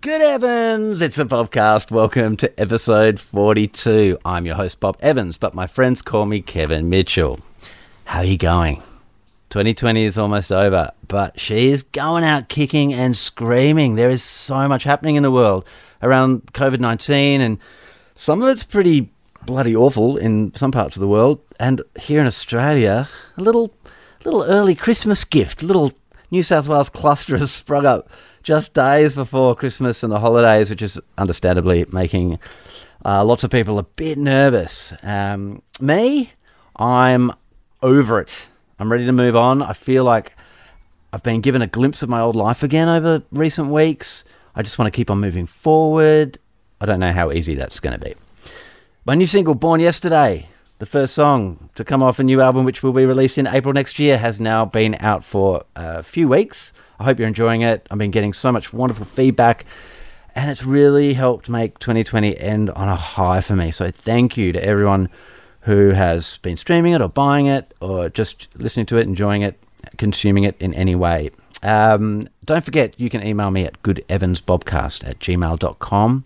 Good Evans, it's the podcast. Welcome to episode 42. I'm your host, Bob Evans, but my friends call me Kevin Mitchell. How are you going? 2020 is almost over, but she is going out kicking and screaming. There is so much happening in the world around COVID 19, and some of it's pretty bloody awful in some parts of the world. And here in Australia, a little, little early Christmas gift, little New South Wales cluster has sprung up just days before Christmas and the holidays, which is understandably making uh, lots of people a bit nervous. Um, me, I'm over it. I'm ready to move on. I feel like I've been given a glimpse of my old life again over recent weeks. I just want to keep on moving forward. I don't know how easy that's going to be. My new single, Born Yesterday, the first song to come off a new album, which will be released in April next year, has now been out for a few weeks. I hope you're enjoying it. I've been getting so much wonderful feedback, and it's really helped make 2020 end on a high for me. So thank you to everyone who has been streaming it or buying it or just listening to it, enjoying it, consuming it in any way. Um, don't forget, you can email me at goodevansbobcast at gmail.com.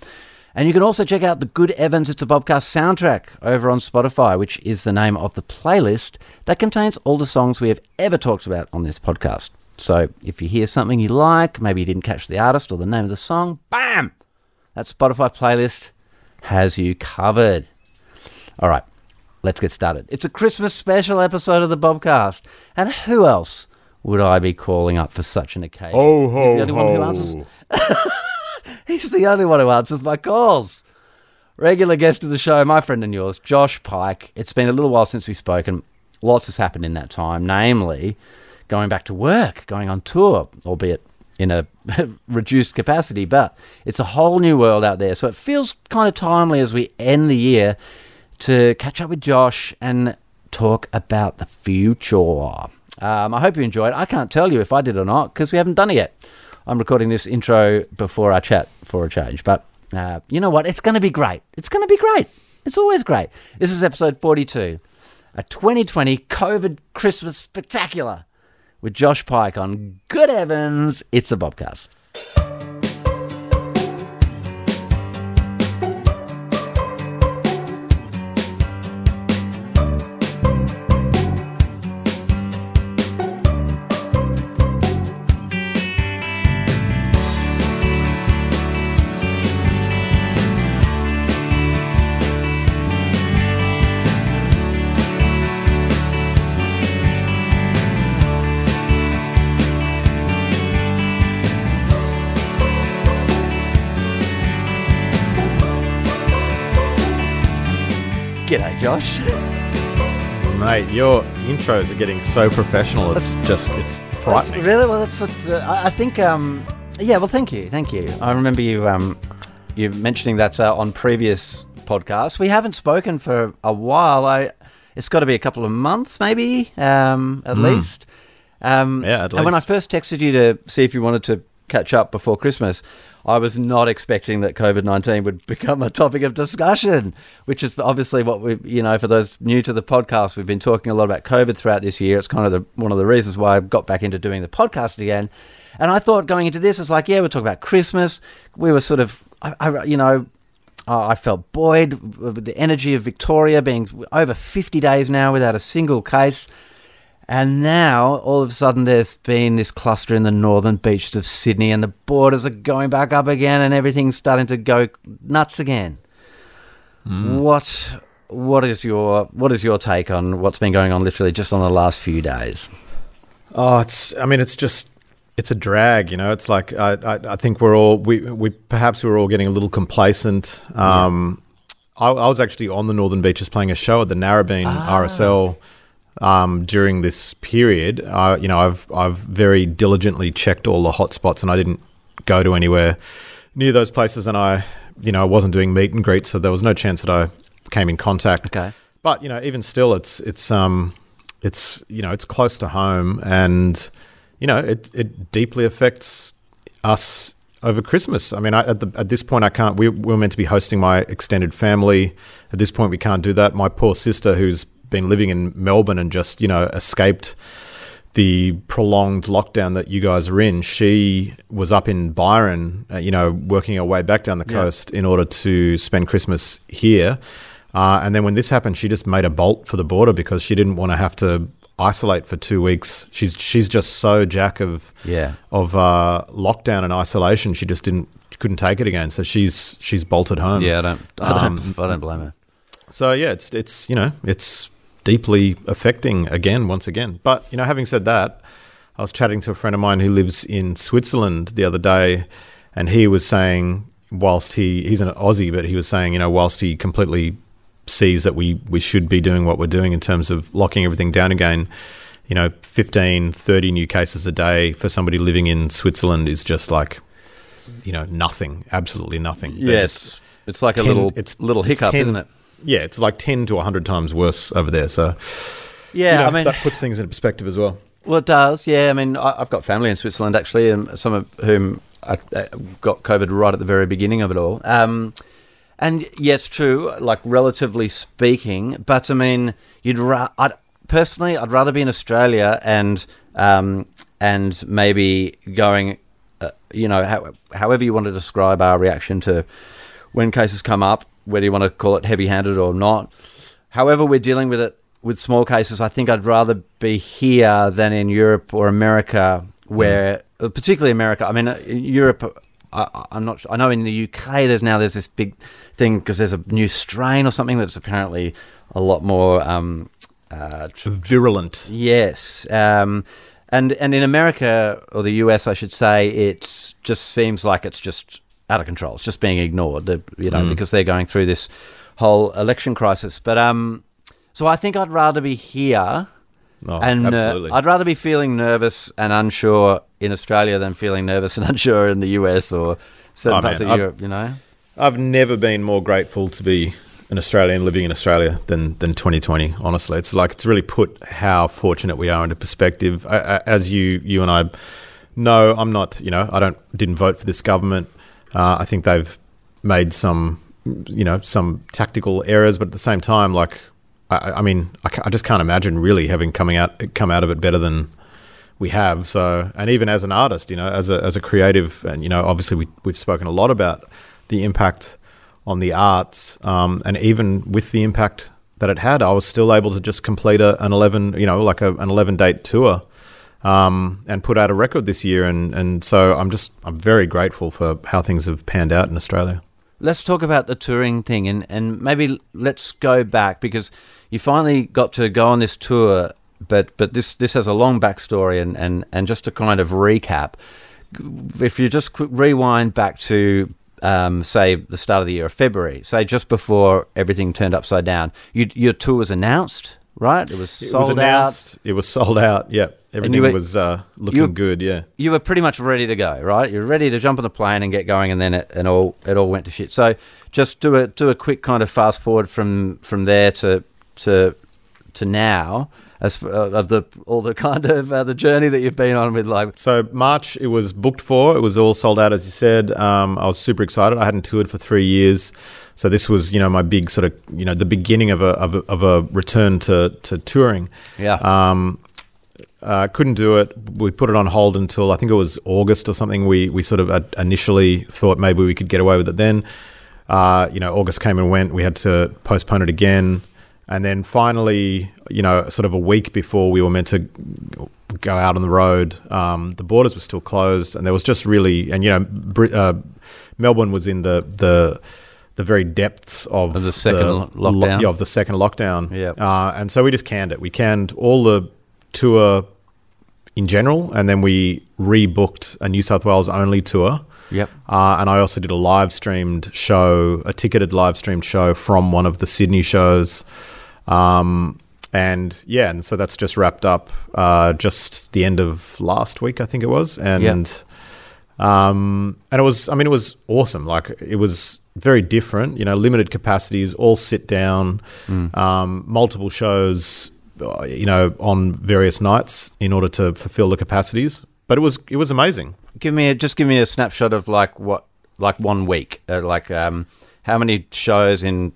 And you can also check out the Good Evans It's a Bobcast soundtrack over on Spotify, which is the name of the playlist that contains all the songs we have ever talked about on this podcast. So if you hear something you like, maybe you didn't catch the artist or the name of the song, bam! That Spotify playlist has you covered. All right, let's get started. It's a Christmas special episode of the Bobcast. And who else would I be calling up for such an occasion? Oh, ho, He's the only ho. one who answers. He's the only one who answers my calls. Regular guest of the show, my friend and yours, Josh Pyke. It's been a little while since we've spoken. Lots has happened in that time, namely going back to work, going on tour, albeit in a reduced capacity, but it's a whole new world out there. So it feels kind of timely as we end the year to catch up with Josh and talk about the future. Um, I hope you enjoyed. I can't tell you if I did or not because we haven't done it yet. I'm recording this intro before our chat for a change, but uh, you know what? It's going to be great. It's going to be great. It's always great. This is episode 42, a 2020 COVID Christmas spectacular with Josh Pyke on Good Evans. It's a Bobcast. Mate, your intros are getting so professional. It's just, it's frightening. Really? Well, that's. Uh, I think. Um, yeah. Well, thank you. Thank you. I remember you. Um, you mentioning that uh, on previous podcasts. We haven't spoken for a while. I. It's got to be a couple of months, maybe. Um, at least. Um, Yeah, at and when I first texted you to see if you wanted to catch up before Christmas, I was not expecting that COVID nineteen would become a topic of discussion, which is obviously what we, you know, for those new to the podcast, we've been talking a lot about COVID throughout this year. It's kind of the, one of the reasons why I got back into doing the podcast again. And I thought going into this, it's like, yeah, we'll talk about Christmas. We were sort of, I, I, you know, I felt buoyed with the energy of Victoria being over 50 days now without a single case. And now, all of a sudden, there's been this cluster in the northern beaches of Sydney, and the borders are going back up again, and everything's starting to go nuts again. What what is your what is your take on what's been going on literally just on the last few days? Oh, it's, I mean, it's just, it's a drag, you know? It's like, I, I, I think we're all, we, we, perhaps we're all getting a little complacent. Um, I, I was actually on the Northern Beaches playing a show at the Narrabeen RSL um, during this period. Uh, you know, I've, I've very diligently checked all the hotspots and I didn't go to anywhere near those places and I, you know, I wasn't doing meet and greets, so there was no chance that I came in contact. Okay. But you know, even still, it's it's um, it's you know, it's close to home, and you know, it it deeply affects us over Christmas. I mean, I, at the at this point, I can't. We, we were meant to be hosting my extended family. At this point, we can't do that. My poor sister, who's been living in Melbourne and just you know escaped the prolonged lockdown that you guys are in, she was up in Byron, uh, you know, working her way back down the Yeah. coast in order to spend Christmas here. Uh, and then when this happened, she just made a bolt for the border because she didn't want to have to isolate for two weeks. She's she's just so jack of Yeah. of uh, lockdown and isolation. She just didn't couldn't take it again. So she's she's bolted home. Yeah, I don't, I don't, Um, I don't blame her. So yeah, it's it's you know it's deeply affecting again once again. But you know, having said that, I was chatting to a friend of mine who lives in Switzerland the other day, and he was saying whilst he he's an Aussie, but he was saying you know whilst he completely sees that we we should be doing what we're doing in terms of locking everything down again. You know, 15, 30 new cases a day for somebody living in Switzerland is just like, you know, nothing, absolutely nothing. Yes. It's like a 10 little, it's- little it's hiccup, 10 isn't it? Yeah, it's like 10 to 100 times worse over there. So, Yeah, you know, I mean, that puts things in perspective as well. Well, it does. Yeah, I mean, I, I've got family in Switzerland actually, and some of whom I, uh, got COVID right at the very beginning of it all. Um, and yeah, it's true. Like relatively speaking, but I mean, you'd ra- I'd, personally, I'd rather be in Australia and um, and maybe going, uh, you know, how, however you want to describe our reaction to when cases come up, whether you want to call it heavy-handed or not. However, we're dealing with it with small cases. I think I'd rather be here than in Europe or America, where uh, particularly America. I mean, uh, Europe. I, I'm not. sure. I know in the UK there's now there's this big thing because there's a new strain or something that's apparently a lot more um, uh, Virulent. Yes, um, and and in America or the US, I should say, it just seems like it's just out of control. It's just being ignored, you know, because they're going through this whole election crisis. But um, so I think I'd rather be here, Oh, and uh. I'd rather be feeling nervous and unsure in Australia than feeling nervous and unsure in the US or certain Oh, parts man, of I've- Europe. You know. I've never been more grateful to be an Australian living in Australia than than 2020. Honestly, it's like it's really put how fortunate we are into perspective. I, I, as you you and I know, I'm not. You know, I don't didn't vote for this government. Uh, I think they've made some you know some tactical errors, but at the same time, like I, I mean, I, I just can't imagine really having coming out come out of it better than we have. So, and even as an artist, you know, as a as a creative, and you know, obviously we we've spoken a lot about the impact on the arts, um, and even with the impact that it had, I was still able to just complete a, an eleven, you know, like a, an eleven date tour. Um, and put out a record this year, and, and so I'm just I'm very grateful for how things have panned out in Australia. Let's talk about the touring thing and, and maybe let's go back because you finally got to go on this tour, but but this, this has a long backstory and, and, and just to kind of recap, if you just rewind back to um, say the start of the year, of February, say just before everything turned upside down, you, your tour was announced, right? It was It sold was out. announced. It was sold out. Yeah, everything were- was uh, looking good. Yeah. you were pretty much ready to go, right? You're ready to jump on the plane and get going, and then it and all it all went to shit. So just do a do a quick kind of fast forward from from there to to to now as f- uh, of the all the kind of uh, the journey that you've been on with like So March, it was booked for. It was all sold out, as you said. Um, I was super excited. I hadn't toured for three years, so this was, you know, my big sort of, you know, the beginning of a of a, of a return to to touring. yeah Um, uh, couldn't do it. We put it on hold until I think it was August or something. We we sort of initially thought maybe we could get away with it then. Uh, you know, August came and went. We had to postpone it again, and then finally, you know, sort of a week before we were meant to go out on the road, um, the borders were still closed, and there was just really, and you know, uh, Melbourne was in the the the very depths of, Of the second lo- lo- lockdown. yeah, of the second lockdown. Yep. Uh, and so we just canned it. We canned all the tour in general, and then we rebooked a New South Wales only tour. yep Uh, and I also did a live streamed show, a ticketed live streamed show from one of the Sydney shows. Um, and yeah, and so that's just wrapped up uh, just the end of last week, I think it was. And um, and it was, I mean, it was awesome. Like it was very different, you know, limited capacities, all sit down, um, multiple shows, uh, you know, on various nights in order to fulfill the capacities. But it was it was amazing. give me a, just give me a snapshot of like what like one week uh, like um how many shows in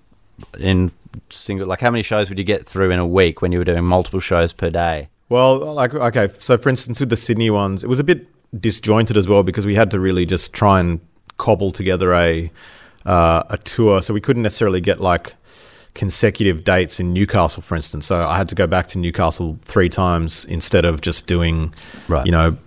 in single like how many shows would you get through in a week when you were doing multiple shows per day Well, like okay, so for instance, with the Sydney ones, it was a bit disjointed as well because we had to really just try and cobble together a uh, a tour. So we couldn't necessarily get like consecutive dates in Newcastle, for instance. So I had to go back to Newcastle three times instead of just doing, Right. you know,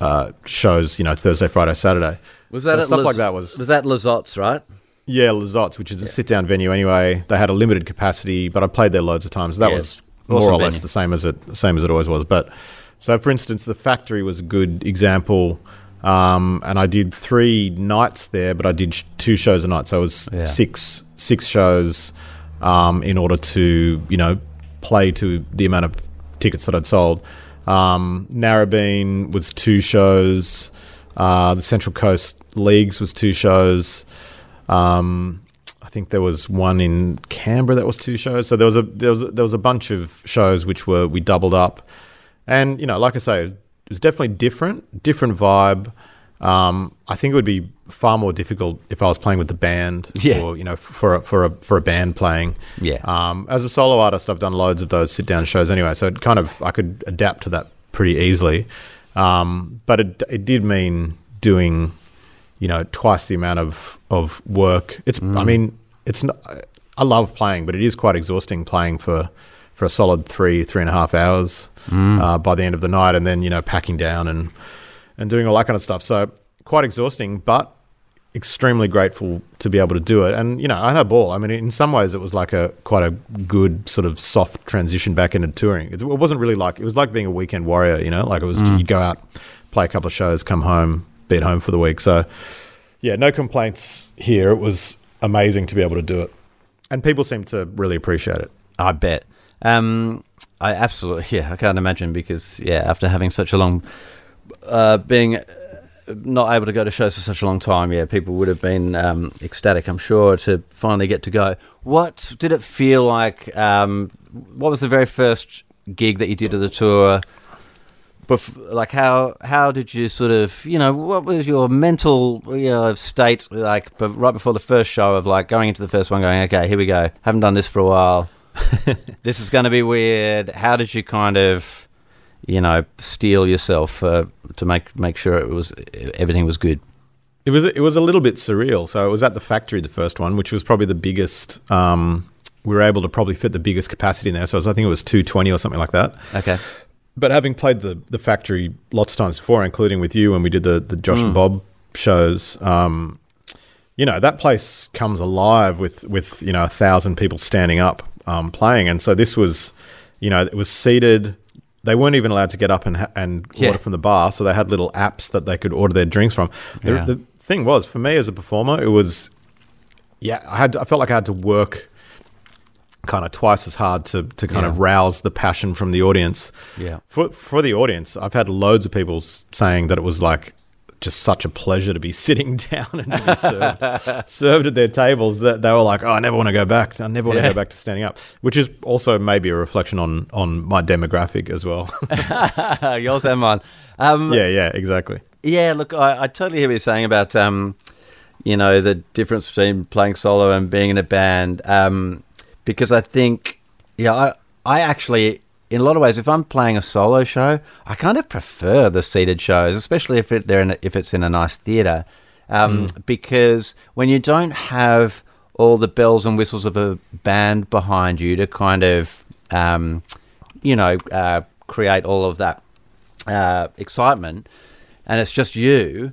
uh, shows. You know, Thursday, Friday, Saturday. Was that at stuff Liz- like that was was that Lizotte's, right? Yeah, Lizotte's, which is a sit down venue anyway. They had a limited capacity, but I played there loads of times. That Yeah, was awesome more or venue. less the same as it same as it always was. But so, for instance, the factory was a good example. Um, and I did three nights there, but I did sh- two shows a night, so it was Yeah. six six shows um, in order to you know play to the amount of tickets that I'd sold. Um, Narrabeen was two shows. Uh, the Central Coast Leagues was two shows. Um, I think there was one in Canberra that was two shows. So there was a there was a, there was a bunch of shows which were we doubled up, and you know, like I say, it was definitely different, different vibe. Um, I think it would be far more difficult if I was playing with the band, Yeah. or you know, for a, for a for a band playing. Yeah. Um, as a solo artist, I've done loads of those sit down shows anyway, so it kind of I could adapt to that pretty easily. Um, but it it did mean doing, you know, twice the amount of of work. It's I mm. mean, it's not, I love playing, but it is quite exhausting playing for for a solid three three and a half hours mm. uh, by the end of the night, and then you know packing down and and doing all that kind of stuff. So quite exhausting, but extremely grateful to be able to do it. And you know, I had a ball. I mean, in some ways, it was like a quite a good sort of soft transition back into touring. It, it wasn't really like it was like being a weekend warrior. You know, like it was mm. you'd go out, play a couple of shows, come home, be at home for the week. So yeah, no complaints here. It was amazing to be able to do it, and people seem to really appreciate it. I bet. Um, I absolutely, yeah, I can't imagine because, yeah, after having such a long, uh, being uh, not able to go to shows for such a long time, yeah, people would have been um, ecstatic, I'm sure, to finally get to go. What did it feel like? Um, what was the very first gig that you did of the tour? Bef- like how how did you sort of you know what was your mental you know state like but right before the first show of like going into the first one going okay here we go haven't done this for a while this is going to be weird how did you kind of you know steel yourself uh, to make make sure it was everything was good It was it was a little bit surreal. So it was at the factory, the first one, which was probably the biggest. Um, we were able to probably fit the biggest capacity in there. So was, I think it was two twenty or something like that. okay But having played the the factory lots of times before, including with you when we did the the Josh and Bob shows, um, you know that place comes alive with with you know a thousand people standing up um, playing, and so this was, you know, it was seated. They weren't even allowed to get up and ha- and Yeah. order from the bar, so they had little apps that they could order their drinks from. The, Yeah. the thing was, for me as a performer, it was, yeah, I had to, I felt like I had to work kind of twice as hard to to kind of rouse the passion from the audience yeah for for the audience, I've had loads of people saying that it was like just such a pleasure to be sitting down and to be served, served at their tables that they were like, "Oh, I never want to go back. I never want to Yeah. go back to standing up," which is also maybe a reflection on on my demographic as well. yours and mine um, yeah, yeah, exactly. Yeah, look, I, I totally hear what you're saying about, um, you know, the difference between playing solo and being in a band. Um, because I think, yeah, I, I actually, in a lot of ways, if I'm playing a solo show, I kind of prefer the seated shows, especially if it, they're in a, if it's in a nice theatre. Um, Because when you don't have all the bells and whistles of a band behind you to kind of, um, you know, uh, create all of that uh, excitement, and it's just you.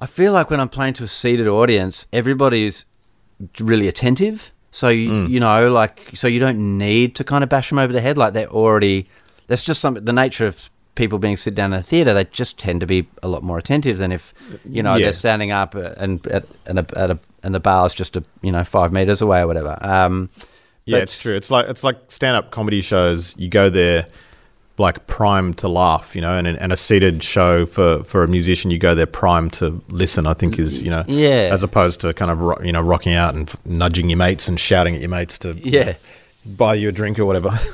I feel like when I'm playing to a seated audience, everybody's really attentive. So you, you know, like so you don't need to kind of bash them over the head. Like they're already. That's just some the nature of people being sit down in a theater. They just tend to be a lot more attentive than if you know Yeah. they're standing up and at and a, at a and the bar's just a you know five meters away or whatever. Um, Yeah, it's true. It's like it's like stand up comedy shows. You go there like primed to laugh, you know, and and a seated show for for a musician, you go there primed to listen. I think is you know, Yeah. as opposed to kind of ro- you know rocking out and f- nudging your mates and shouting at your mates to Yeah. buy you a drink or whatever.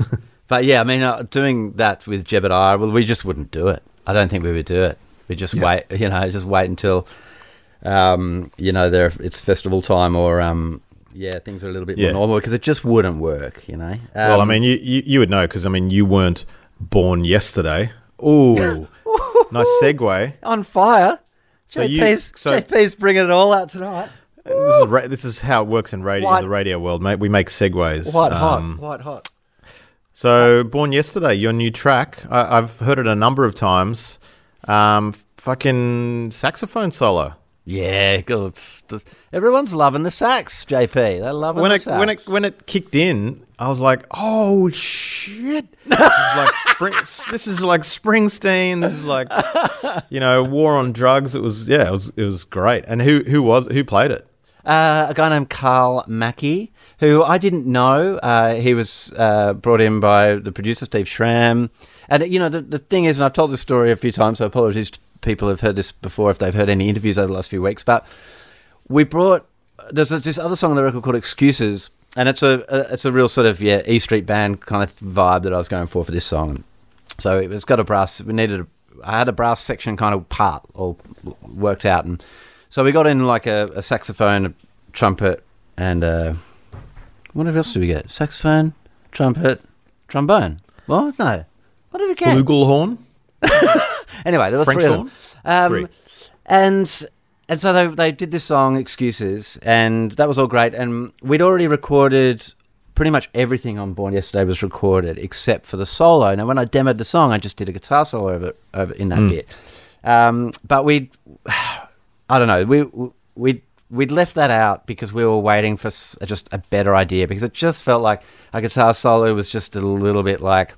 But yeah, I mean, uh, doing that with Jebediah, well, we just wouldn't do it. I don't think we would do it. We just Yeah. wait, you know, just wait until, um, you know, there it's festival time or, um, yeah, things are a little bit Yeah. more normal because it just wouldn't work, you know. well, I Um, mean, you you, you would know because I mean, you weren't Born Yesterday. Ooh, nice segue. On fire. So you- JP's, so- JP's bringing it all out tonight. This is ra- this is how it works in radio, White- the radio world, mate. We make segues. White hot. Um, White hot. So, Born Yesterday, your new track. I- I've heard it a number of times. Um, fucking saxophone solo. Yeah, good. Everyone's loving the sax, JP. They're loving When the it sax. when it when it kicked in, I was like, "Oh shit!" this is like spring. This is like Springsteen. This is like, you know, War on Drugs. It was yeah, it was it was great. And who who was who played it? Uh, a guy named Carl Mackey, who I didn't know. Uh, he was uh, brought in by the producer Steve Schram. And you know the, the thing is, and I've told this story a few times, so apologies to people who've heard this before if they've heard any interviews over the last few weeks. But we brought there's this other song on the record called Excuses, and it's a, a it's a real sort of yeah E Street Band kind of vibe that I was going for for this song. So it's got a brass. We needed. A, I had a brass section kind of part all worked out, and so we got in like a, a saxophone, a trumpet, and uh, what else did we get? Saxophone, trumpet, trombone. What? No. What did we get? Flugelhorn. Anyway, there were French three of horn? them. Um, Three. And and so they they did this song Excuses, and that was all great. And we'd already recorded pretty much everything on Born Yesterday was recorded except for the solo. Now, when I demoed the song, I just did a guitar solo over over in that bit. Um, but we, I don't know, we we we'd left that out because we were waiting for just a better idea because it just felt like a guitar solo was just a little bit like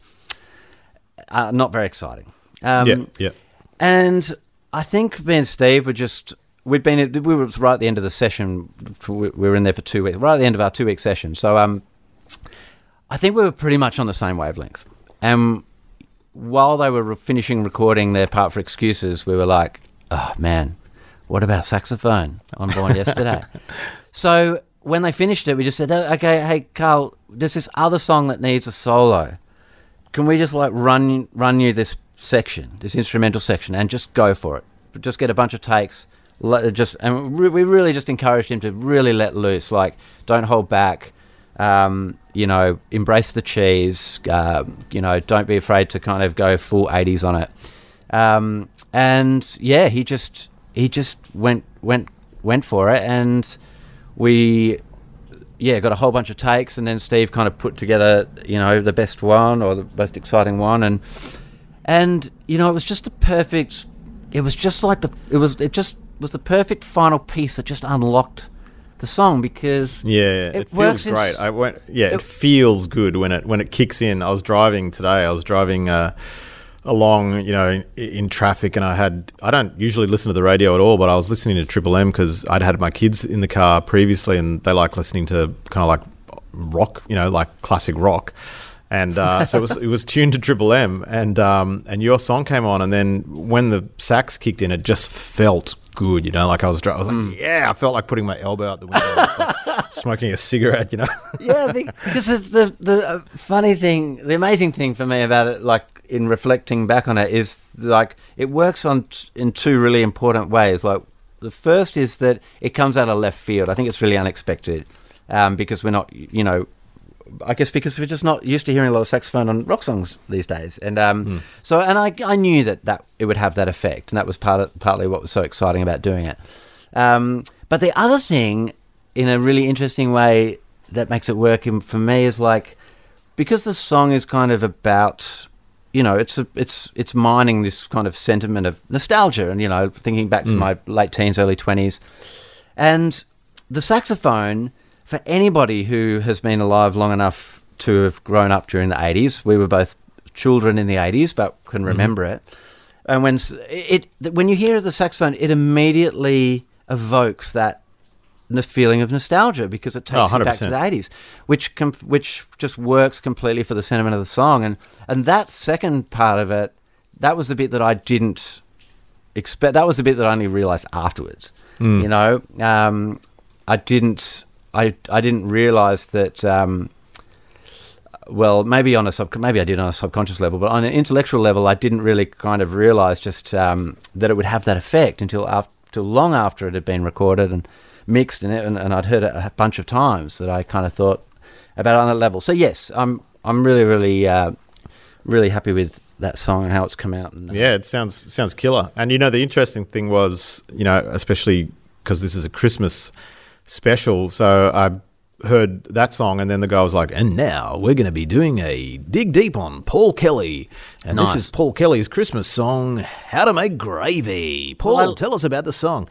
uh, not very exciting. Um, yeah, yeah. and I think me and Steve were just we'd been we were right at the end of the session. We we were in there for two weeks, right at the end of our two week session. So um, I think we were pretty much on the same wavelength. And while they were finishing recording their part for excuses, we were like, "Oh man, what about saxophone on Born Yesterday?" so when they finished it, we just said, "Oh, "Okay, hey Carl, there's this other song that needs a solo." Can we just like run run you this section, this instrumental section, and just go for it? Just get a bunch of takes. Just and we really just encouraged him to really let loose. Like, don't hold back. Um, you know, embrace the cheese. Um, you know, don't be afraid to kind of go full '80s on it. Um, and yeah, he just he just went went went for it, and we yeah, got a whole bunch of takes, and then Steve kind of put together, you know, the best one or the most exciting one, and and you know, it was just the perfect. It was just like the. It was. It just was the perfect final piece that just unlocked the song because Yeah, it, It works feels great. I went, yeah, it, it- feels good when it when it kicks in. I was driving today. I was driving uh, along, you know, in, in traffic, and I had I don't usually listen to the radio at all, but I was listening to Triple M because I'd had my kids in the car previously, and they like listening to kind of like rock, you know, like classic rock. And uh, so it was, it was tuned to Triple M, and um, and your song came on, and then when the sax kicked in, it just felt good, you know. Like I was, I was like, yeah, I felt like putting my elbow out the window, like, smoking a cigarette, you know. yeah, because it's the the uh, funny thing, the amazing thing for me about it, like in reflecting back on it, is like it works on t- in two really important ways. Like the first is that it comes out of left field. I think it's really unexpected um, because we're not, you know. I guess because we're just not used to hearing a lot of saxophone on rock songs these days, and um, so and I, I knew that, that it would have that effect, and that was part of, partly what was so exciting about doing it. Um, but the other thing, in a really interesting way, that makes it work in, for me is like because the song is kind of about you know it's a, it's it's mining this kind of sentiment of nostalgia and you know thinking back to hmm. my late teens early 20s and the saxophone for anybody who has been alive long enough to have grown up during the 80s we were both children in the 80s but can mm-hmm. remember it. And when it when you hear the saxophone it immediately evokes that the feeling of nostalgia because it Oh, takes you back to the 80s which com- which just works completely for the sentiment of the song. And and that second part of it that was the bit that I didn't expect that was the bit that I only realized afterwards. You know um, I didn't I I didn't realize that um, well, maybe on a sub, maybe I did on a subconscious level, but on an intellectual level, I didn't really kind of realize just um, that it would have that effect until after, long after it had been recorded. And mixed, and, it, and, and I'd heard it a bunch of times that I kind of thought about on that level. So yes, I'm I'm really really uh, really happy with that song and how it's come out. And, uh, Yeah, it sounds sounds killer. And you know, the interesting thing was, you know, especially because this is a Christmas special, so I heard that song, and then the guy was like, "And now we're going to be doing a dig deep on Paul Kelly, and Nice. this is Paul Kelly's Christmas song, How to Make Gravy." Paul, Well, tell us about the song.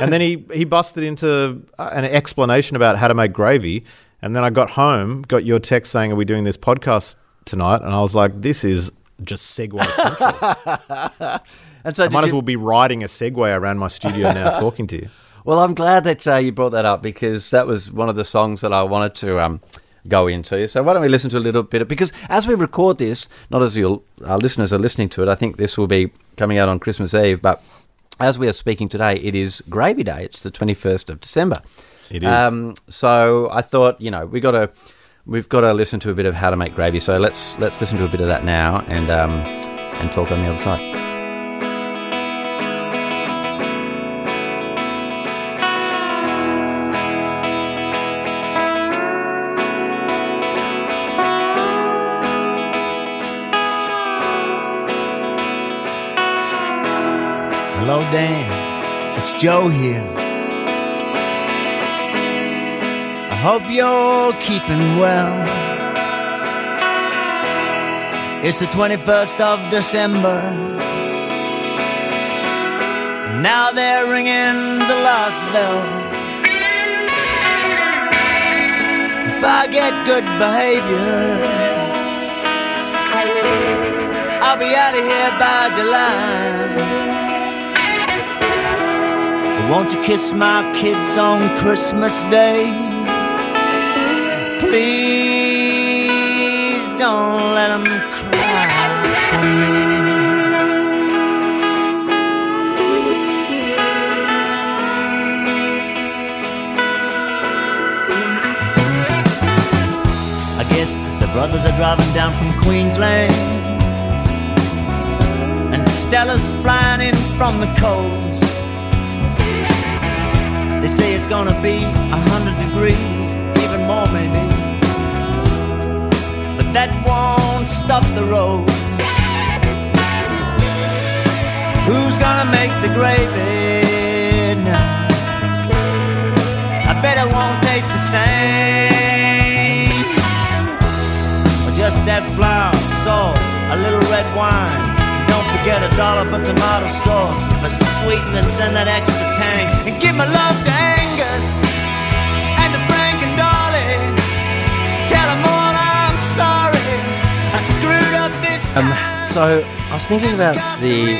And then he he busted into uh, an explanation about how to make gravy, and then I got home, got your text saying, "Are we doing this podcast tonight?" And I was like, "This is." Just segue central. And so I might as well be riding a Segway around my studio now talking to you. Well, I'm glad that uh, you brought that up because that was one of the songs that I wanted to um, go into. So why don't we listen to a little bit? Of, because as we record this, not as your our listeners are listening to it, I think this will be coming out on Christmas Eve. But as we are speaking today, it is Gravy Day. It's the 21st of December. It is. Um, so I thought, you know, we got to we've got to listen to a bit of how to make gravy. So let's let's listen to a bit of that now and um, and talk on the other side. Hello, Dan. It's Joe here. I hope you're keeping well. It's the 21st of December. Now they're ringing the last bell. If I get good behavior, I'll be out of here by July. Won't you kiss my kids on Christmas Day? Please don't let them cry for me. I guess the brothers are driving down from Queensland. And Stella's flying in from the coast. Say it's gonna be a hundred degrees, even more maybe. But that won't stop the road. Who's gonna make the gravy now? I bet it won't taste the same. Or just that flour, salt, a little red wine. Don't a dollar for tomato sauce for sweetness and that extra tang. And give my love to Angus and to Frank and Dolly. Tell them all I'm sorry. I screwed up this Um, so I was thinking about the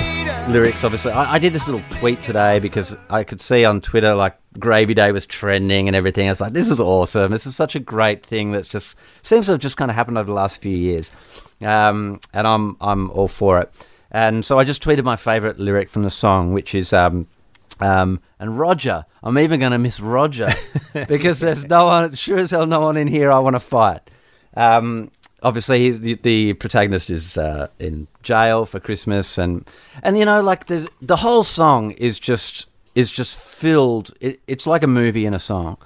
lyrics. Obviously, I, I did this little tweet today because I could see on Twitter like Gravy Day was trending and everything. I was like, "This is awesome! This is such a great thing that's just seems to have just kind of happened over the last few years," um, and I'm I'm all for it. And so I just tweeted my favorite lyric from the song, which is. Um, um, and Roger, I'm even going to miss Roger because there's no one, sure as hell, no one in here I want to fight. Um, obviously, he's, the, the protagonist is uh, in jail for Christmas, and and you know, like there's, the whole song is just is just filled. It, it's like a movie in a song.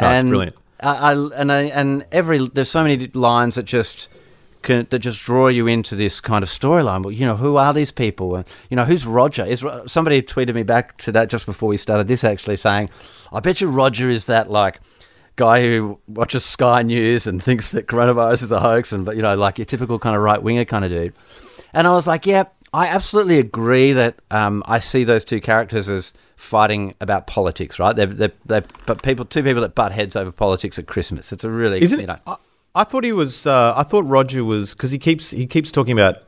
Oh, and brilliant. I, I and I, and every there's so many lines that just can, that just draw you into this kind of storyline. Well, you know, who are these people? You know, who's Roger? Is somebody tweeted me back to that just before we started this actually saying, I bet you Roger is that like guy who watches Sky News and thinks that coronavirus is a hoax and you know, like your typical kind of right winger kind of dude. And I was like, yeah, I absolutely agree that um, I see those two characters as fighting about politics, right? They're, they're, they're but people, two people that butt heads over politics at Christmas. It's a really, Isn't you know? I, I thought he was. Uh, I thought Roger was because he keeps he keeps talking about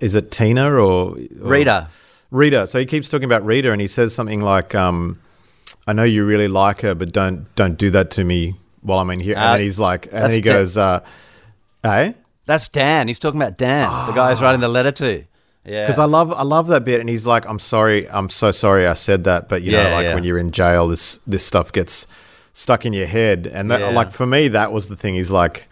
is it Tina or, or Rita. Rita. So he keeps talking about Rita, and he says something like, um, "I know you really like her, but don't don't do that to me while I'm in here." And Uh, then he's like, and that's he goes, uh, "Hey." That's Dan. He's talking about Dan, the guy who's writing the letter to. Yeah. Because I love I love that bit, and he's like, "I'm sorry, I'm so sorry I said that," but you know, like yeah. when you're in jail, this this stuff gets stuck in your head, and that, Yeah. like for me, that was the thing. He's like,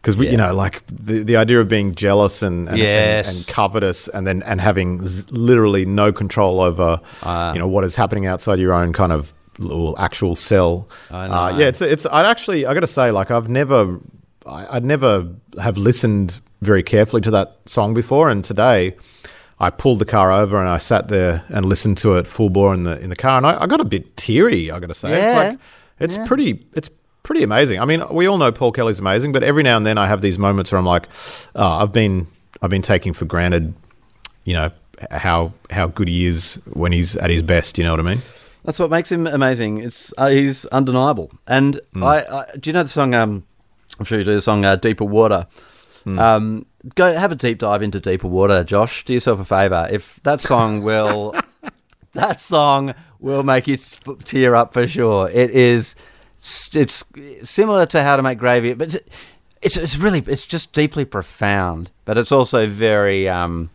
because we, Yeah. you know, like the the idea of being jealous and and, Yes. and, and covetous, and then and having z- literally no control over, Ah. you know, what is happening outside your own kind of little actual cell. I Uh, yeah, it's it's. I'd actually I got to say, like, I've never. I, I'd never have listened very carefully to that song before, and today I pulled the car over and I sat there and listened to it full bore in the in the car, and I, I got a bit teary. I got to say, Yeah. it's like it's Yeah. pretty it's pretty amazing. I mean, we all know Paul Kelly's amazing, but every now and then I have these moments where I'm like, oh, I've been I've been taking for granted, you know, how how good he is when he's at his best. You know what I mean? That's what makes him amazing. It's uh, he's undeniable. And I, I do you know the song? Um, I'm sure you do the song uh, "Deeper Water." Um, go have a deep dive into "Deeper Water," Josh. Do yourself a favor. If that song will, that song will make you tear up for sure. It is. It's similar to "How to Make Gravy," but it's it's, really it's just deeply profound. But it's also very. Um,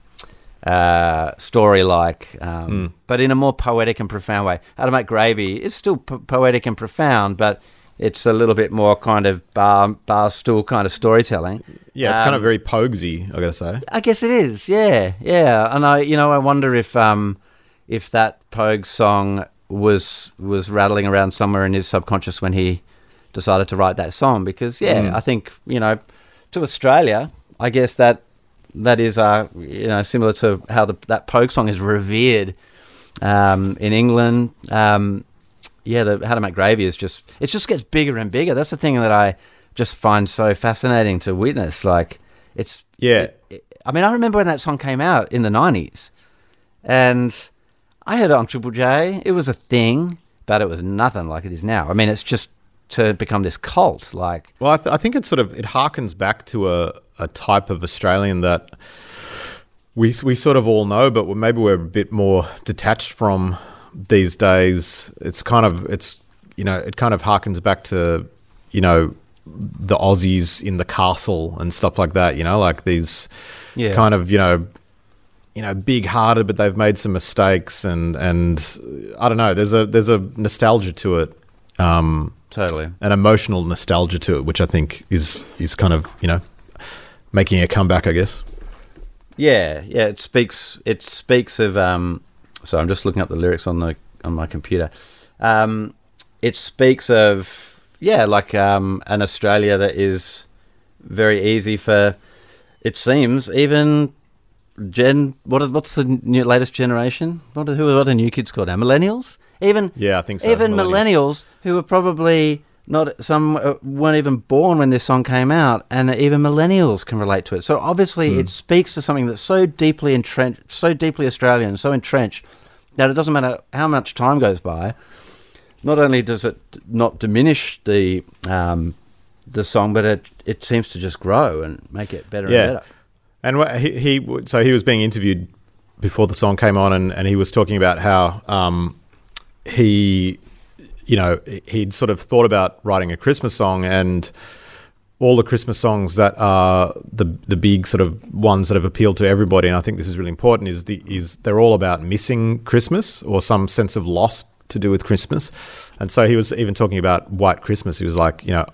uh, story like, um, but in a more poetic and profound way. How to Make Gravy is still po- poetic and profound, but it's a little bit more kind of bar, bar stool kind of storytelling. Yeah, it's kind Um, of very pogsy. I got to say. I guess it is, yeah, yeah. And I, you know, I wonder if um, if that Pogue song was was rattling around somewhere in his subconscious when he decided to write that song. Because yeah, I think you know, to Australia, I guess that that is uh, you know similar to how the, that Pogue song is revered um, in England. Um, yeah, the How to Make Gravy is just it just gets bigger and bigger. That's the thing that I just find so fascinating to witness. Like it's Yeah. I mean, I remember when that song came out in the '90s, and I heard it on Triple J. It was a thing, but it was nothing like it is now. I mean, it's just to become this cult. Like, Well, I, th- I think it sort of it harkens back to a, a type of Australian that we we sort of all know, but maybe we're a bit more detached from these days. It's kind of it's you know it kind of harkens back to you know the Aussies in the castle and stuff like that. You know, like these Yeah. kind of you know you know big hearted, but they've made some mistakes and and I don't know. There's a there's a nostalgia to it. Um, totally. an emotional nostalgia to it, which I think is is kind of you know making a comeback, I guess. Yeah, yeah. It speaks. It speaks of. Um, so I'm just looking up the lyrics on the on my computer. Um, it speaks of yeah, like um, an Australia that is very easy for. It seems even gen. What is what's the new, latest generation? What are, who what are new kids called now? Millennials. Even Yeah, I think so. even Millennials. millennials who were probably not some uh, weren't even born when this song came out and even millennials can relate to it so obviously it speaks to something that's so deeply entrenched so deeply australian so entrenched that it doesn't matter how much time goes by not only does it not diminish the um, the song but it it seems to just grow and make it better Yeah. and better And he, he so he was being interviewed before the song came on, and, and he was talking about how um, he, you know, he'd sort of thought about writing a Christmas song, and all the Christmas songs that are the the big sort of ones that have appealed to everybody, and I think this is really important, is the is they're all about missing Christmas or some sense of loss to do with Christmas, and so he was even talking about White Christmas. He was like, you know.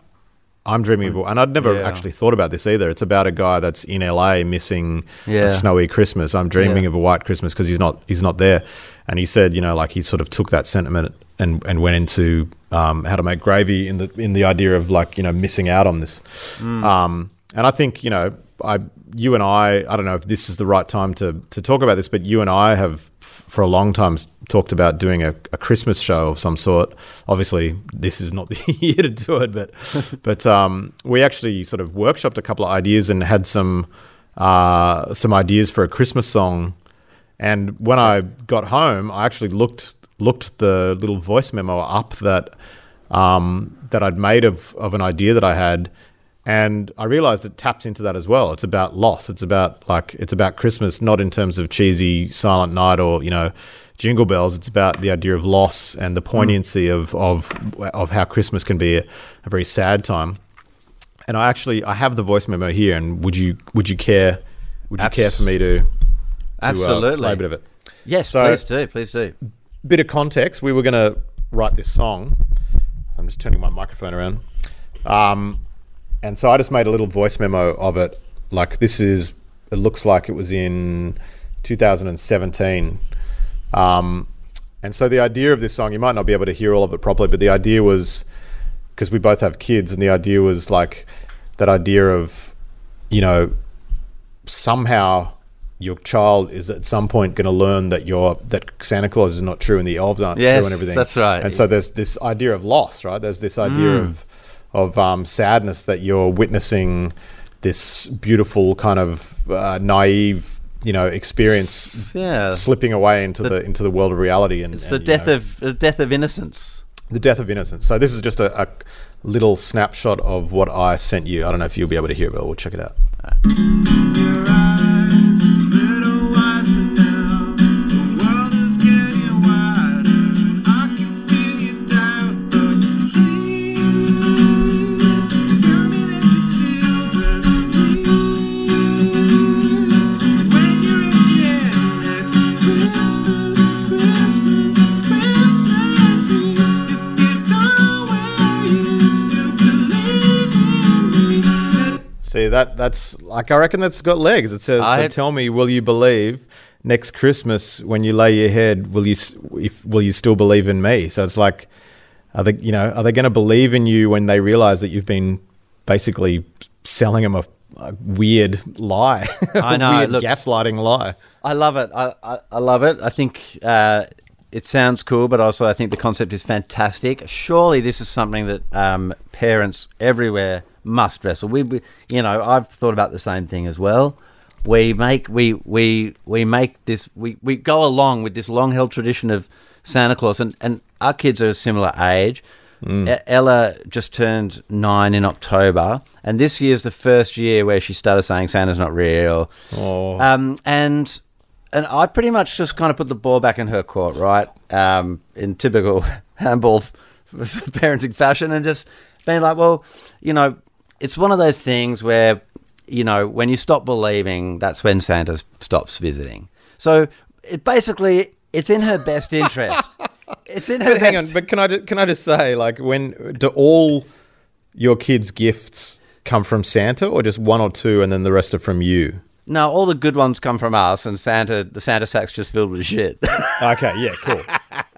I'm dreaming of, and I'd never Yeah. actually thought about this either. It's about a guy that's in LA missing Yeah. a snowy Christmas. I'm dreaming Yeah. of a white Christmas because he's not he's not there. And he said, you know, like he sort of took that sentiment and and went into um, how to make gravy in the in the idea of like you know missing out on this. Um, and I think you know, I you and I, I don't know if this is the right time to to talk about this, but you and I have for a long time talked about doing a, a Christmas show of some sort. Obviously, this is not the year to do it, but but um, we actually sort of workshopped a couple of ideas and had some uh, some ideas for a Christmas song. And when I got home, I actually looked looked the little voice memo up that um, that I'd made of of an idea that I had, and I realized it taps into that as well. It's about loss. It's about like it's about Christmas, not in terms of cheesy Silent Night or you know Jingle Bells. It's about the idea of loss and the poignancy of of of how Christmas can be a, a very sad time. And I actually I have the voice memo here. And would you would you care would you Abs- care for me to, to uh, Absolutely. play a bit of it? yes So- please do please do bit of context, we were going to write this song. I'm just turning my microphone around. Um, and so I just made a little voice memo of it. Like this is, it looks like it was in 2017. Um, and so the idea of this song, you might not be able to hear all of it properly, but the idea was because we both have kids, and the idea was like that idea of, you know, somehow your child is at some point going to learn that your that Santa Claus is not true and the elves aren't Yes, true and everything. that's right. And so there's this idea of loss, right? There's this idea Mm. of of um, sadness that you're witnessing this beautiful kind of uh, naive, you know, experience Yeah. slipping away into the, into the world of reality. And It's and, the death know, of the death of innocence. the death of innocence. So this is just a, a little snapshot of what I sent you. I don't know if you'll be able to hear it, but we'll check it out. That that's like I reckon that's got legs. It says, I- so "Tell me, will you believe next Christmas when you lay your head? Will you if, will you still believe in me?" So it's like, are they you know are they going to believe in you when they realize that you've been basically selling them a, a weird lie, I a know, weird look- gaslighting lie. I love it. I, I, I love it. I think uh, it sounds cool, but also I think the concept is fantastic. Surely this is something that um, parents everywhere must wrestle. We, we, you know, I've thought about the same thing as well. We make we we we make this we, we go along with this long held tradition of Santa Claus, and, and our kids are a similar age. E- Ella just turned nine in October, and this year's the first year where she started saying Santa's not real. Oh. Um, and and I pretty much just kind of put the ball back in her court, right? Um, in typical handball parenting fashion, and just being like, well, you know, it's one of those things where, you know, when you stop believing, that's when Santa stops visiting. So it basically, it's in her best interest. it's in her But hang best on, but can I can I just say like when do all your kids' gifts come from Santa or just one or two and then the rest are from you? No, all the good ones come from us, and Santa, the Santa sack's just filled with shit. Okay, yeah, cool,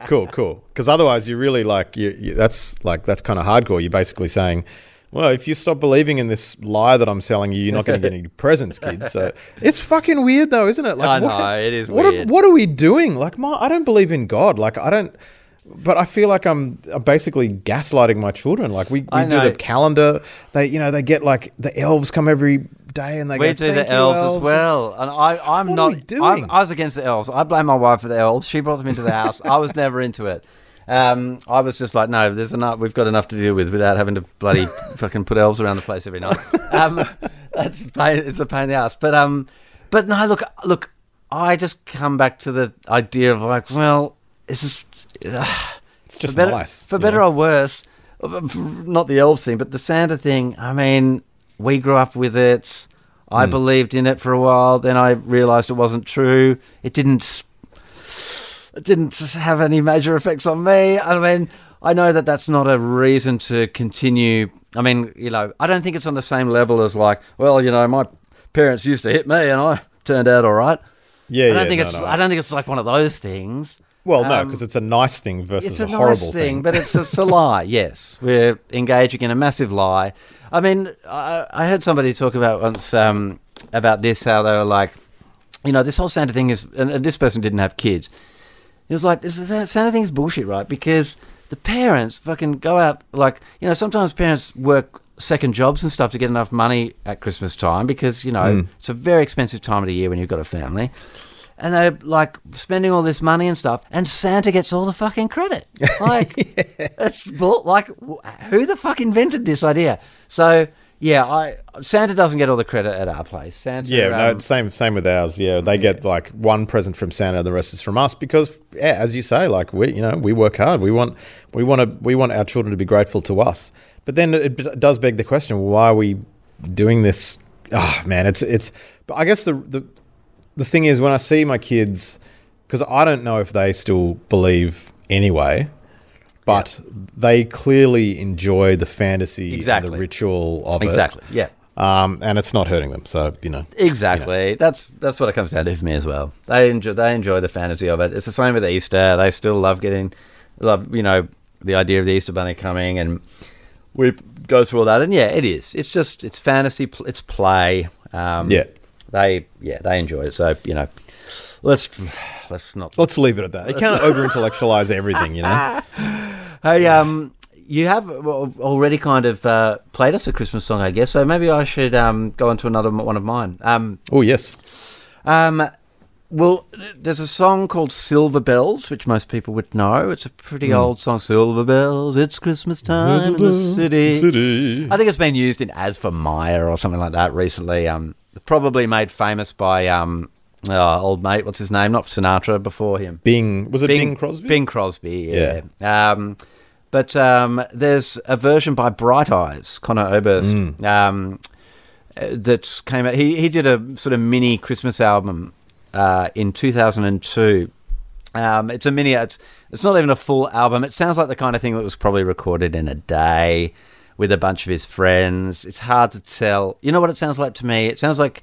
cool, cool. Because otherwise, you really like you, you. That's like that's kind of hardcore. You're basically saying, well, if you stop believing in this lie that I'm selling you, you're not going to get any presents, kid. So it's fucking weird, though, isn't it? Like, I know, it is what weird. Are, what are we doing? Like, my, I don't believe in God. Like, I don't. But I feel like I'm basically gaslighting my children. Like we, we do the calendar. They you know they get like the elves come every day and they get. we go, do the "Thank you, elves, as well, and I, I'm What are not. I'm, I was against the elves. I blame my wife for the elves. She brought them into the house. I was never into it. Um, I was just like, no, there's enough. We've got enough to deal with without having to bloody fucking put elves around the place every night. Um, that's a pain. It's a pain in the ass. But um, but no, look, look. I just come back to the idea of like, well, it's just. It's just for better, nice. for better or worse. Not the elves thing, but the Santa thing. I mean, we grew up with it. I Hmm. believed in it for a while. Then I realised it wasn't true. It didn't. It didn't have any major effects on me. I mean, I know that that's not a reason to continue. I mean, you know, I don't think it's on the same level as like, well, you know, my parents used to hit me and I turned out all right. Yeah, I don't yeah, think no, it's. no. I don't think it's like one of those things. Well, no, Um, because it's a nice thing versus it's a, a, horrible nice thing, but it's, it's a lie. Yes, we're engaging in a massive lie. I mean, I, I heard somebody talk about once um, about this how they were like, you know, this whole Santa thing is, and, and this person didn't have kids. It was like Santa thing is bullshit, right? Because the parents fucking go out like you know sometimes parents work second jobs and stuff to get enough money at Christmas time because you know mm. it's a very expensive time of the year when you've got a family. And they're like spending all this money and stuff, and Santa gets all the fucking credit. Like, that's bull. Like, who the fuck invented this idea? So, yeah, I Santa doesn't get all the credit at our place. Santa, Yeah, no, um, same same with ours. Yeah, they get like one present from Santa, the rest is from us because, yeah, as you say, like we, you know, we work hard. We want, we want to, we want our children to be grateful to us. But then it does beg the question: Why are we doing this? Ah, man, it's it's. But I guess the the the thing is when I see my kids, because I don't know if they still believe anyway. But they clearly enjoy the fantasy, and Exactly. the ritual of it. exactly. Yeah. Um, and it's not hurting them. So, you know. Exactly. That's that's what it comes down to for me as well. They enjoy they enjoy the fantasy of it. It's the same with Easter. They still love getting love you know the idea of the Easter bunny coming and we go through all that. And yeah, it is. It's just it's fantasy. It's play. Um, Yeah. they yeah they enjoy it. So you know, let's let's not. Let's leave it at that. You can't over intellectualize everything, you know? Hey, um, you have already kind of uh, played us a Christmas song, I guess. So maybe I should um go on to another one of mine. Um, Oh, yes. um, well, there's a song called Silver Bells, which most people would know. It's a pretty old song. Silver Bells, it's Christmas time in the city. City. I think it's been used in As for Maya or something like that recently. Um, probably made famous by um, oh, old mate, what's his name? Not Sinatra, before him. Bing. Was it Bing, Crosby? Bing Crosby, yeah. Um, but um, there's a version by Bright Eyes, Conor Oberst, Mm. um, uh, that came out. He, he did a sort of mini Christmas album uh, in 2002. Um, it's a mini. It's, it's not even a full album. It sounds like the kind of thing that was probably recorded in a day with a bunch of his friends. It's hard to tell. You know what it sounds like to me? It sounds like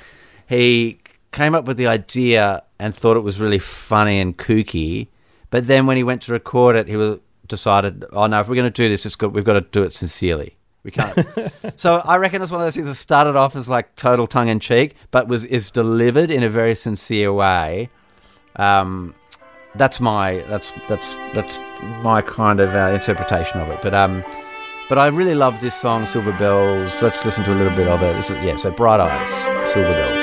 he came up with the idea and thought it was really funny and kooky, but then when he went to record it, he was decided, oh no, if we're going to do this, it's good. we've got to do it sincerely. We can't. so I reckon it's one of those things that started off as like total tongue in cheek, but was is delivered in a very sincere way. Um, that's my that's that's that's my kind of uh, interpretation of it. But um, but I really love this song, Silver Bells. Let's listen to a little bit of it. Is, yeah, so Bright Eyes, Silver Bells.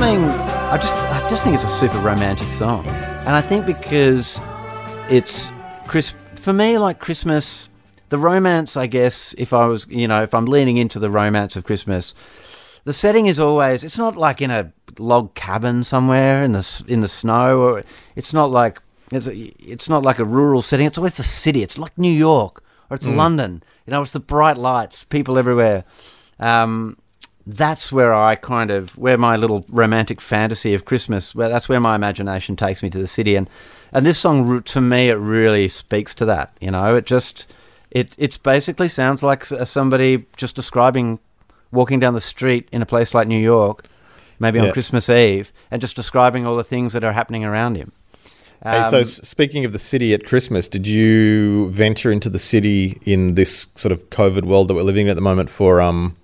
Something. I just, I just think it's a super romantic song, and I think because it's Chris for me, like Christmas, the romance. I guess if I was, you know, if I'm leaning into the romance of Christmas, the setting is always. It's not like in a log cabin somewhere in the in the snow, or it's not like it's a, it's not like a rural setting. It's always the city. It's like New York or it's London. You know, it's the bright lights, people everywhere. Um, that's where I kind of where my little romantic fantasy of Christmas. Where that's where my imagination takes me to the city, and and this song to me it really speaks to that. You know, it just it it's basically sounds like somebody just describing walking down the street in a place like New York, maybe on Yeah. Christmas Eve, and just describing all the things that are happening around him. Hey, so Um, speaking of the city at Christmas, did you venture into the city in this sort of COVID world that we're living in at the moment for um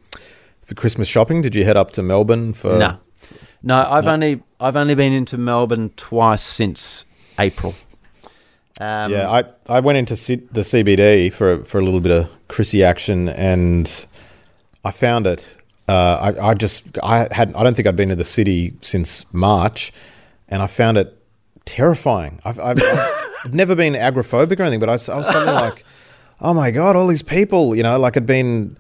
for Christmas shopping? Did you head up to Melbourne for? No, no. I've only I've only been into Melbourne twice since April. Um, Yeah, I, I went into C- the CBD for for a little bit of Chrissy action, and I found it. Uh, I, I just I had I don't think I'd been to the city since March, and I found it terrifying. I've, I've, I've never been agoraphobic or anything, but I, was- I was suddenly like, oh my god, all these people, you know, like I'd been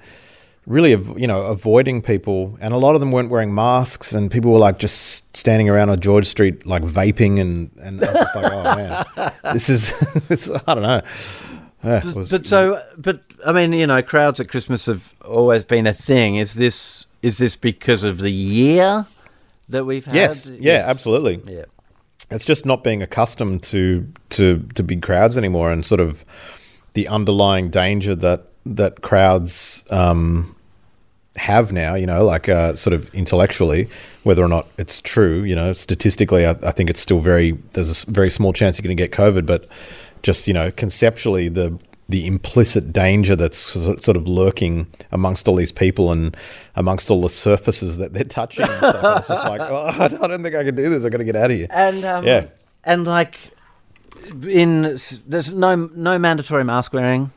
really, you know, avoiding people, and a lot of them weren't wearing masks, and people were like just standing around on George Street like vaping, and and I was just like, oh man, this is, it's I don't know. Yeah, But, was- but so, but I mean, you know, crowds at Christmas have always been a thing. Is this is this because of the year that we've had? yes, yeah, absolutely. Yeah, it's just not being accustomed to to to big crowds anymore, and sort of the underlying danger that that crowds um, have now. You know, like uh, sort of intellectually, whether or not it's true. You know, statistically, I, I think it's still very there's a very small chance you're going to get COVID, but just you know, conceptually, the the implicit danger that's sort of lurking amongst all these people and amongst all the surfaces that they're touching. And stuff. It's just like, oh, I don't think I can do this. I got to get out of here. and um, Yeah. and like in there's no no mandatory mask wearing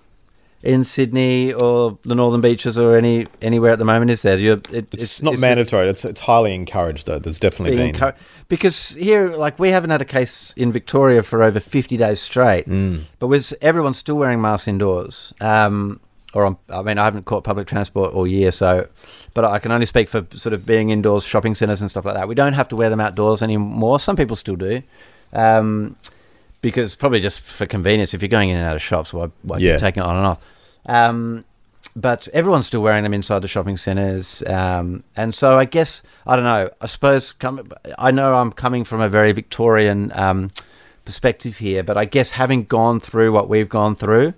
in Sydney or the Northern Beaches or any anywhere at the moment. Is there? It, It's, not is it mandatory. It's it's highly encouraged though. There's definitely been. encour- because here, like, we haven't had a case in Victoria for over 50 days straight, Mm. but with everyone's still wearing masks indoors. Um, or on, I mean, I haven't caught public transport all year, so, but I can only speak for sort of being indoors, shopping centres and stuff like that. We don't have to wear them outdoors anymore. Some people still do, um, because probably just for convenience. If you're going in and out of shops, why, why Yeah. keep taking it on and off? Um, but everyone's still wearing them inside the shopping centres, um, and so I guess I don't know. I suppose come, I know I'm coming from a very Victorian um, perspective here, but I guess having gone through what we've gone through,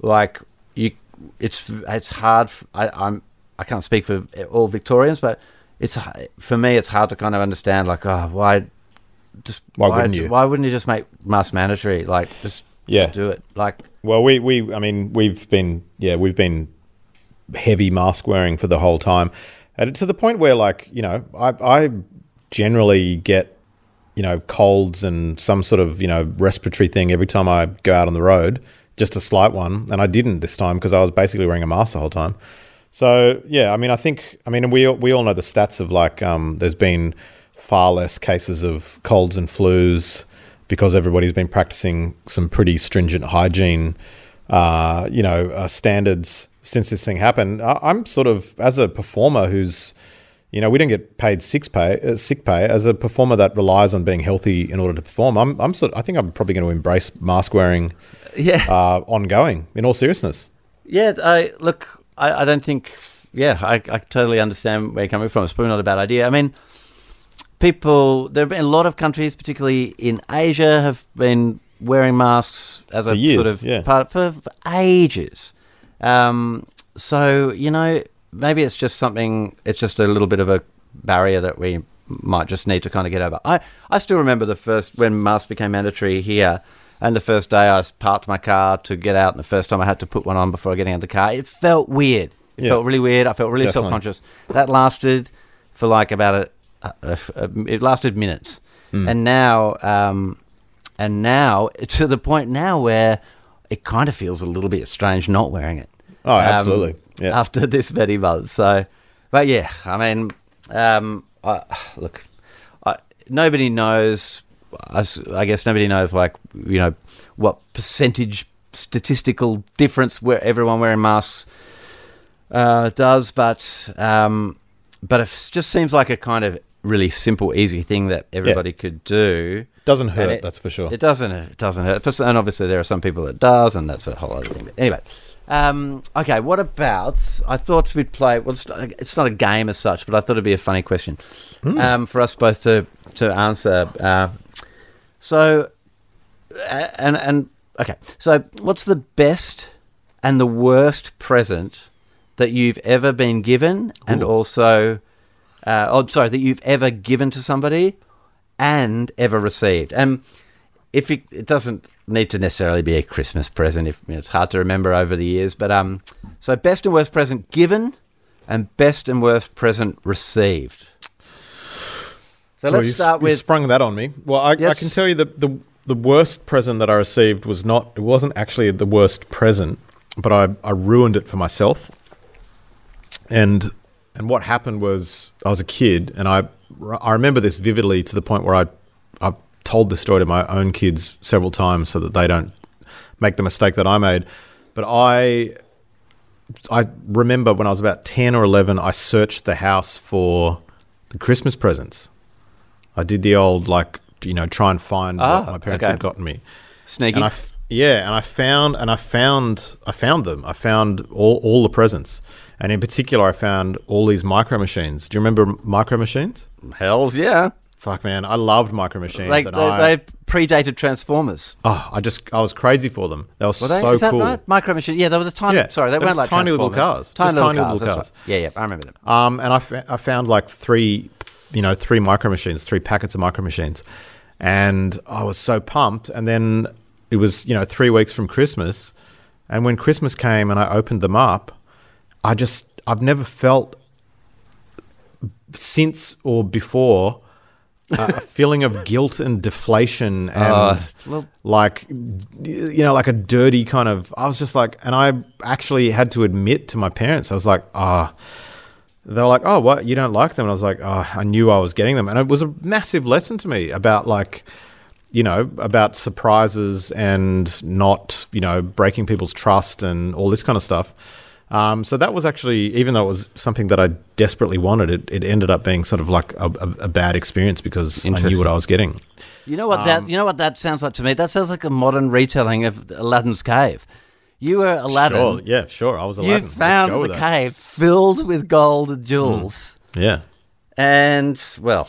like you, it's it's hard. I, I'm I can't speak for all Victorians, but it's for me it's hard to kind of understand. Like, oh, why just Why wouldn't you? Why wouldn't you just make masks mandatory? Like, just Yeah. just do it. Like, Well, we we I mean we've been yeah we've been heavy mask wearing for the whole time, and to the point where like you know I I generally get you know colds and some sort of you know respiratory thing every time I go out on the road, just a slight one, and I didn't this time because I was basically wearing a mask the whole time. So yeah, I mean, I think I mean we we all know the stats of like um, there's been far less cases of colds and flus because everybody's been practicing some pretty stringent hygiene, uh, you know, uh, standards since this thing happened. I, I'm sort of as a performer who's you know, we don't get paid sick pay. Uh, sick pay as a performer that relies on being healthy in order to perform. I'm, I'm sort. I think I'm probably going to embrace mask wearing yeah, uh, ongoing. In all seriousness, Yeah, I look. I, I don't think. Yeah, I, I totally understand where you're coming from. It's probably not a bad idea. I mean, people. There have been a lot of countries, particularly in Asia, have been wearing masks as For a years, sort of yeah. part for, for ages. Um, so you know, maybe it's just something. It's just a little bit of a barrier that we might just need to kind of get over. I I still remember the first when masks became mandatory here. And the first day I parked my car to get out, and the first time I had to put one on before getting out of the car, it felt weird. It Yeah. felt really weird. I felt really self conscious. That lasted for like about a, a- a- it lasted minutes, Mm. and now, um, and now to the point now where it kind of feels a little bit strange not wearing it. Oh, absolutely. Yeah. After this many months, so, but yeah, I mean, um, I, look, I, nobody knows. I guess nobody knows, like you know, what percentage statistical difference where everyone wearing masks uh, does, but um, but it just seems like a kind of really simple, easy thing that everybody could do. doesn't hurt. It- that's for sure. It doesn't. It doesn't hurt. For And obviously, there are some people that does, and that's a whole other thing. But anyway, um, okay. What about? I thought we'd play. Well, it's not, it's not a game as such, but I thought it'd be a funny question um, for us both to to answer. Uh, so, and and okay. So, what's the best and the worst present that you've ever been given, and also, uh, oh, sorry, that you've ever given to somebody and ever received? And if it, it doesn't need to necessarily be a Christmas present, if you know, it's hard to remember over the years, but um, so best and worst present given, and best and worst present received. So Well, let's s- start you sprung that on me. Well, I, I can tell you that the the worst present that I received was not. It wasn't actually the worst present, but I, I ruined it for myself. And and what happened was I was a kid, and I I remember this vividly to the point where I I've told this story to my own kids several times so that they don't make the mistake that I made. But I I remember when I was about 10 or 11, I searched the house for the Christmas presents. I did the old, like, you know, try and find Ah, what my parents okay. had gotten me. sneaky. And I, f- Yeah, and I found and I found I found them. I found all, all the presents. And in particular I found all these micro machines. Do you remember micro machines? Hells yeah. Fuck man, I loved micro machines Like and they, I they predated Transformers. oh, I just I was crazy for them. They were, Were they? so Is that cool. right? Micro machine. Yeah, they were the tiny. Yeah, Sorry, they weren't like tiny little cars. Tiny Just little tiny cars. little cars. right. Yeah, yeah, I remember them. Um, and I, I found like three, you know, three micro machines, three packets of micro machines, and I was so pumped. And then it was, you know, three weeks from Christmas, and when Christmas came and I opened them up, I just I've never felt since or before a a feeling of guilt and deflation and Oh, well- like you know like a dirty kind of i was just like and i actually had to admit to my parents i was like ah. They were like oh what? You don't like them? And i was like oh i knew i was getting them. And it was a massive lesson to me about like you know about surprises and not you know breaking people's trust and all this kind of stuff um, so that was actually even though it was something that i desperately wanted it, it ended up being sort of like a, a, a bad experience because i knew what i was getting You know what that? You know what that sounds like to me? That sounds like a modern retelling of Aladdin's cave. You were Aladdin. Sure, yeah, sure. I was Aladdin. You found the that. cave filled with gold and jewels, Yeah. and well,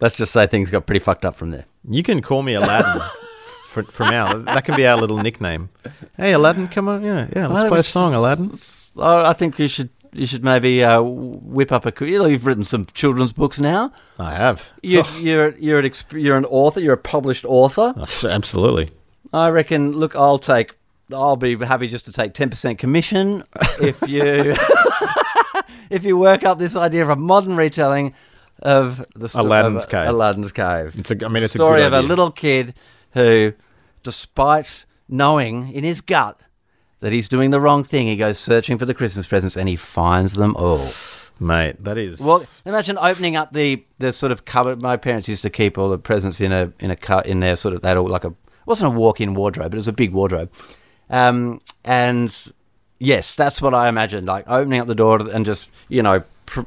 let's just say things got pretty fucked up from there. You can call me Aladdin for, from now. That can be our little nickname. Hey, Aladdin, come on. Yeah, yeah. Let's play a song, Aladdin. Oh, I think you should you should maybe uh, whip up a. You've written some children's books now. I have. You, you're you're an exp- you're an author. You're a published author. Oh, Absolutely. I reckon. Look, I'll take. I'll be happy just to take ten percent commission if you if you work up this idea of a modern retelling of the sto- Aladdin's of Cave. Aladdin's cave. It's a. I mean, it's story a story of good a little kid who, despite knowing in his gut that he's doing the wrong thing, he goes searching for the Christmas presents and he finds them all. mate. That is. Well, imagine opening up the, the sort of cupboard. My parents used to keep all the presents in a in a cut in their sort of had all like a it wasn't a walk-in wardrobe, but it was a big wardrobe. Um, and yes, that's what I imagined, like opening up the door and just you know pr-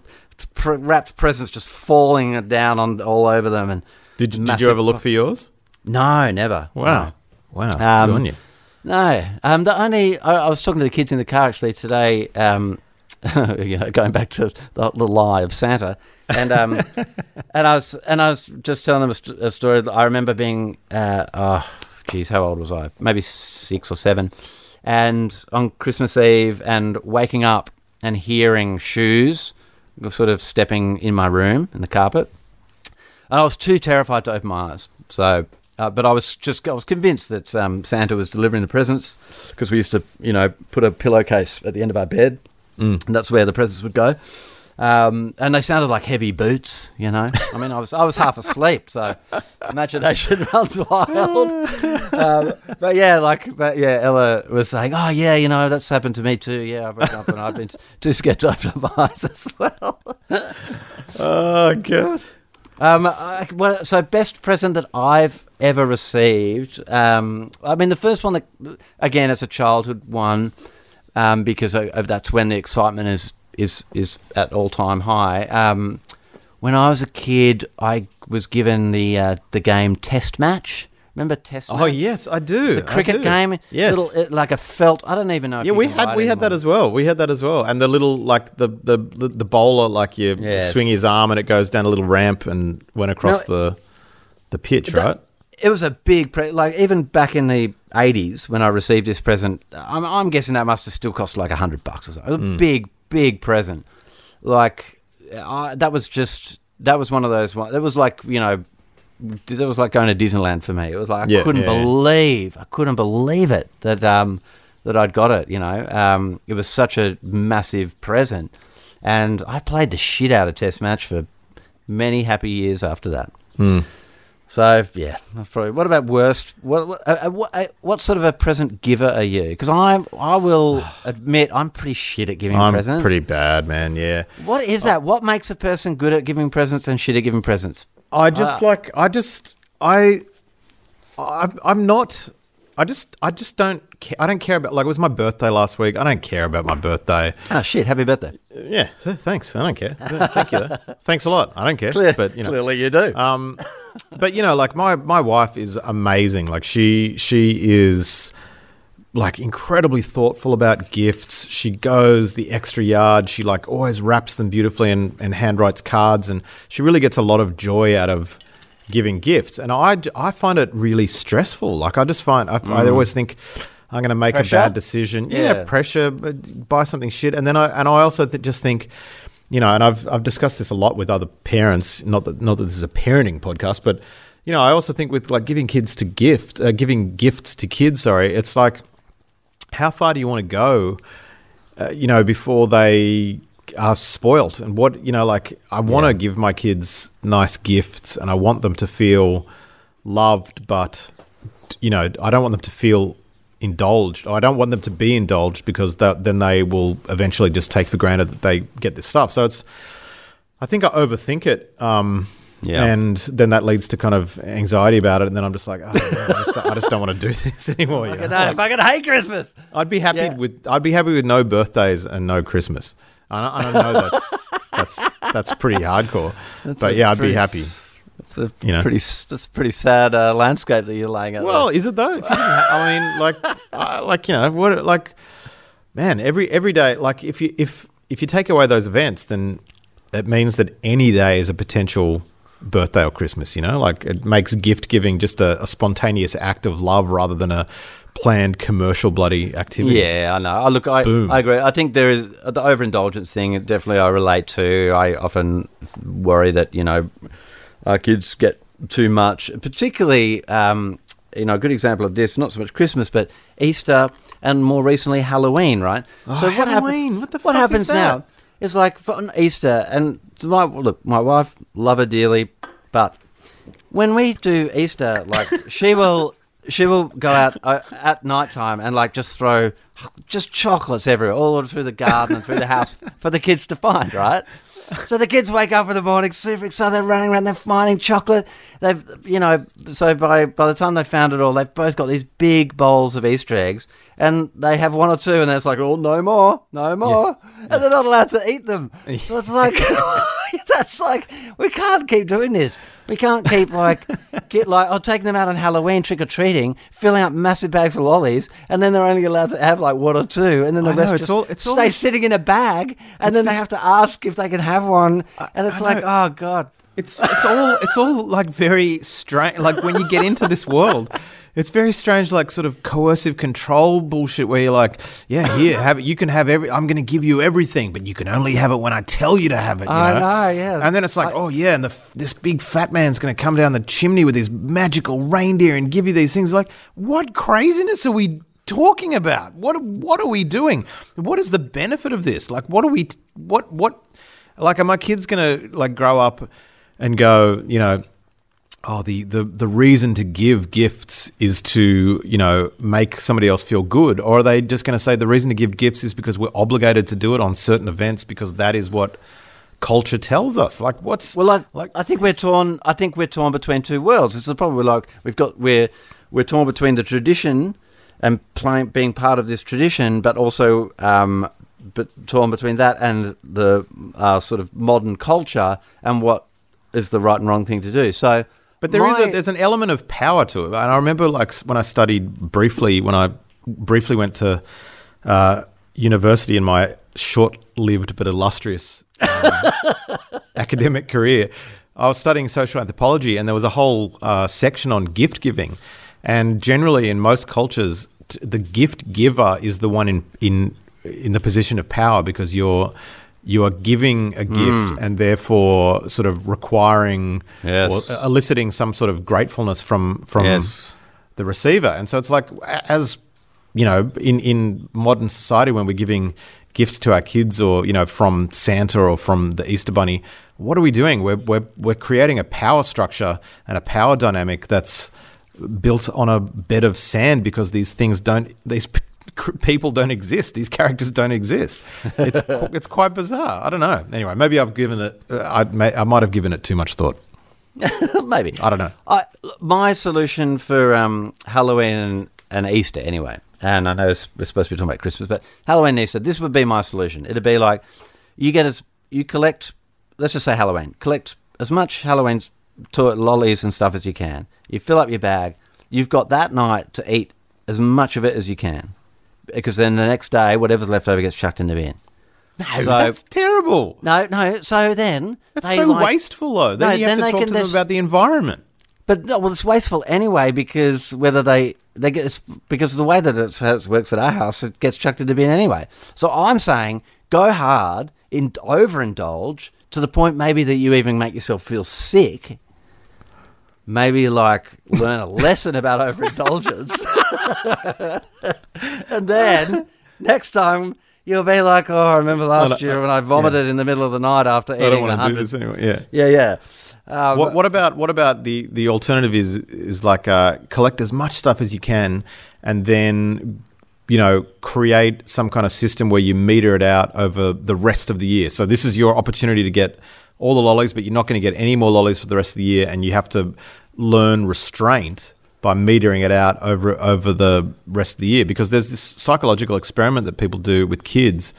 pr- wrapped presents just falling down on all over them. And did, you- did you ever look for yours? No, never. Wow. Wow. Um, good on you. No, um, the only I, I was talking to the kids in the car actually today. Um, you know, going back to the, the lie of Santa, and um, and I was and I was just telling them a, st- a story. I remember being, uh, oh, geez, how old was I? Maybe six or seven, and on Christmas Eve, and waking up and hearing shoes, sort of stepping in my room in the carpet, and I was too terrified to open my eyes. So, uh, but I was just I was convinced that um, Santa was delivering the presents because we used to, you know, put a pillowcase at the end of our bed, Mm. and that's where the presents would go. Um, and they sounded like heavy boots, you know. I mean, I was I was half asleep, so imagination runs wild. Um, but yeah, like, but yeah, Ella was saying, "Oh yeah, you know, that's happened to me too. Yeah, I've woken up and I've been too scared to open my eyes as well." Oh god. Um, I, well, so best present that I've ever received. Um, I mean, the first one that, again, it's a childhood one, um, because of that's when the excitement is is is at all time high. Um, when I was a kid, I was given the uh, the game Test Match. Remember Test? Oh Match? yes, I do. the cricket do. game. Yes. little, like a felt. I don't even know. Yeah, we had we had that as well. We had that as well, and the little like the the the, bowler, like you Yes. swing his arm and it goes down a little ramp and went across the the pitch, That- right? It was a big, pre- like even back in the eighties when I received this present, I'm, I'm guessing that must have still cost like a hundred bucks or so. It was Hmm. a big, big present. Like I, that was just that was one of those. It was like you know, it was like going to Disneyland for me. It was like I Yeah, couldn't yeah, believe, I couldn't believe it that um that I'd got it. You know, um, it was such a massive present, and I played the shit out of Test Match for many happy years after that. Hmm. So yeah, that's probably. What about worst? What what, uh, uh, what, uh, what sort of a present giver are you? Because I'm, I will admit, I'm pretty shit at giving I'm presents. pretty bad, man. Yeah, What is that? What makes a person good at giving presents and shit at giving presents? I just like I just I, I I'm not. I just I just don't. Ca- I don't care about like it was my birthday last week. I don't care about my birthday. Oh shit! Happy birthday! Yeah, so thanks. I don't care. Thank you. though. Thanks a lot. I don't care. Clear, but you know, clearly you do. um, but you know, like my my wife is amazing. Like she she is like incredibly thoughtful about gifts. She goes the extra yard. She like always wraps them beautifully and, and handwrites cards, and she really gets a lot of joy out of giving gifts. And I I find it really stressful. Like I just find I, I always think. I'm going to make Pressure? a bad decision. Yeah, Yeah. pressure. but Buy something shit, and then I and I also th- just think, you know, and I've I've discussed this a lot with other parents. Not that not that this is a parenting podcast, but you know, I also think with like giving kids to gift, uh, giving gifts to kids. Sorry, it's like how far do you want to go? Uh, you know, before they are spoilt, and what you know, like I want to Yeah. give my kids nice gifts, and I want them to feel loved, but you know, I don't want them to feel indulged. I don't want them to be indulged because that, then they will eventually just take for granted that they get this stuff. So it's, I think I overthink it. Um, Yeah. And then that leads to kind of anxiety about it. And then I'm just like, oh, man, I, just, I just don't want to do this anymore. you know? no, if I could hate Christmas. I'd be happy Yeah. with I'd be happy with no birthdays and no Christmas. I don't, I don't know that's that's that's pretty hardcore, but yeah, I'd be happy. It's a You know. pretty, s- it's a pretty sad uh, landscape that you're laying out. Well, there. is it though? If you didn't ha- I mean, like, I like you know what? Like, man, every every day, like if you if if you take away those events, then it means that any day is a potential birthday or Christmas. You know, like it makes gift giving just a, a spontaneous act of love rather than a planned commercial bloody activity. Yeah, I know. I look, I, Boom. I agree. I think there is the overindulgence thing. Definitely, I relate to. I often worry that you know our kids get too much, particularly. Um, you know, a good example of this, not so much Christmas, but Easter and more recently Halloween, right? Oh, what happen- Halloween, what the what fuck happens is that? now? It's like for on Easter, and my look, my wife love her dearly, but when we do Easter, like she will she will go out uh, at night time and like just throw just chocolates everywhere, all through the garden and through the house for the kids to find, right? So the kids wake up in the morning super excited, they're running around, they're finding chocolate. They've, you know, so by by the time they found it all, they've both got these big bowls of Easter eggs, and they have one or two, and it's like, oh, no more, no more, and they're not allowed to eat them. So it's like, that's like, we can't keep doing this. We can't keep like get like oh taking them out on Halloween trick or treating, filling up massive bags of lollies, and then they're only allowed to have like one or two, and then the I rest know, just all- all stay this- sitting in a bag, and then they have to ask if they can have one, and it's like oh god, It's it's all it's all like very strange. Like when you get into this world, it's very strange. Like sort of coercive control bullshit, where you're like, yeah, here, have it. You can have every. I'm going to give you everything, but you can only have it when I tell you to have it. You I know? know, yeah. And then it's like, oh yeah, and the this big fat man's going to come down the chimney with his magical reindeer and give you these things. Like, what craziness are we? Talking about what? What are we doing? What is the benefit of this? Like, what are we? What? What? Like, are my kids gonna like grow up and go? You know, oh, the, the, the reason to give gifts is to, you know, make somebody else feel good? Or are they just going to say the reason to give gifts is because we're obligated to do it on certain events because that is what culture tells us? Like, what's. Well, I, like, I think we're torn. I think we're torn between two worlds. It's the problem. We're like we've got we're we're torn between the tradition and playing, being part of this tradition, but also um, but torn between that and the uh, sort of modern culture and what is the right and wrong thing to do. So, But there is my- a there's an element of power to it, and I remember like when I studied briefly when I briefly went to uh, university in my short-lived but illustrious um, academic career. I was studying social anthropology, and there was a whole uh, section on gift giving. And generally, in most cultures, t- the gift giver is the one in in in the position of power because you're you are giving a gift mm. and therefore sort of requiring Yes. or eliciting some sort of gratefulness from from Yes. the receiver. And so it's like as you know, in in modern society when we're giving gifts to our kids or you know from Santa or from the Easter bunny, what are we doing? We're we're we're creating a power structure and a power dynamic that's built on a bed of sand because these things don't these p- people don't exist these characters don't exist it's it's quite bizarre i don't know anyway maybe i've given it uh, I, may, I might have given it too much thought maybe i don't know I, my solution for um, Halloween and, and Easter, anyway, and I know it's, we're supposed to be talking about Christmas, but Halloween and Easter, this would be my solution. It'd be like, you get as you collect. Let's just say Halloween. Collect as much Halloween toy lollies and stuff as you can. You fill up your bag. You've got that night to eat as much of it as you can, because then the next day, whatever's left over gets chucked in the bin. No, So- that's terrible. No, no. So then That's so like- wasteful, though. Then No, you have then to talk to them about the environment. But no, well, it's wasteful anyway because whether they they get it's because of the way that it works at our house, it gets chucked in the bin anyway. So I'm saying go hard, in overindulge to the point maybe that you even make yourself feel sick. Maybe like learn a lesson about overindulgence, and then next time you'll be like, "Oh, I remember last year when I vomited in the middle of the night after I don't eating want to do this anyway. Yeah. Yeah, yeah. Um, What, what about what about the the alternative is is like uh, collect as much stuff as you can and then you know create some kind of system where you meter it out over the rest of the year. So this is your opportunity to get all the lollies, but you're not going to get any more lollies for the rest of the year, and you have to learn restraint by metering it out over over the rest of the year because there's this psychological experiment that people do with kids.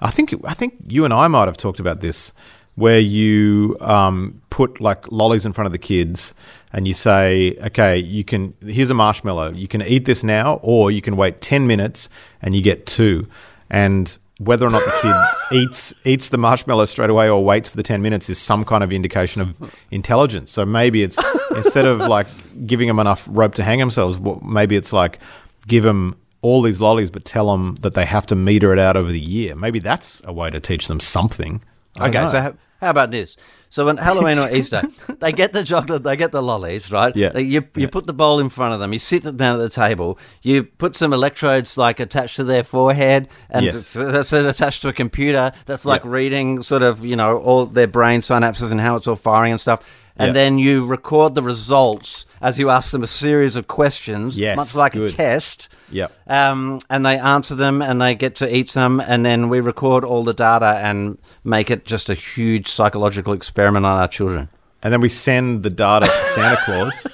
I think I think you and I might have talked about this where you um, put like lollies in front of the kids and you say, okay, you can, here's a marshmallow. You can eat this now, or you can wait 10 minutes and you get two. And whether or not the kid eats eats the marshmallow straight away or waits for the 10 minutes is some kind of indication of intelligence. So maybe it's instead of like giving them enough rope to hang themselves, maybe it's like give them all these lollies, but tell them that they have to meter it out over the year. Maybe that's a way to teach them something. I Okay, so how, how about this? So on Halloween or Easter, they get the chocolate, they get the lollies, right? Yeah. They- you you put the bowl in front of them, you sit them down at the table, you put some electrodes like attached to their forehead, and Yes. that's attached to a computer that's like Yeah. reading sort of you know all their brain synapses and how it's all firing and stuff. And Yeah. then you record the results as you ask them a series of questions, Yes, much like good. a test. Yep. Um, and they answer them and they get to eat some, and then we record all the data and make it just a huge psychological experiment on our children. And then we send the data to Santa Claus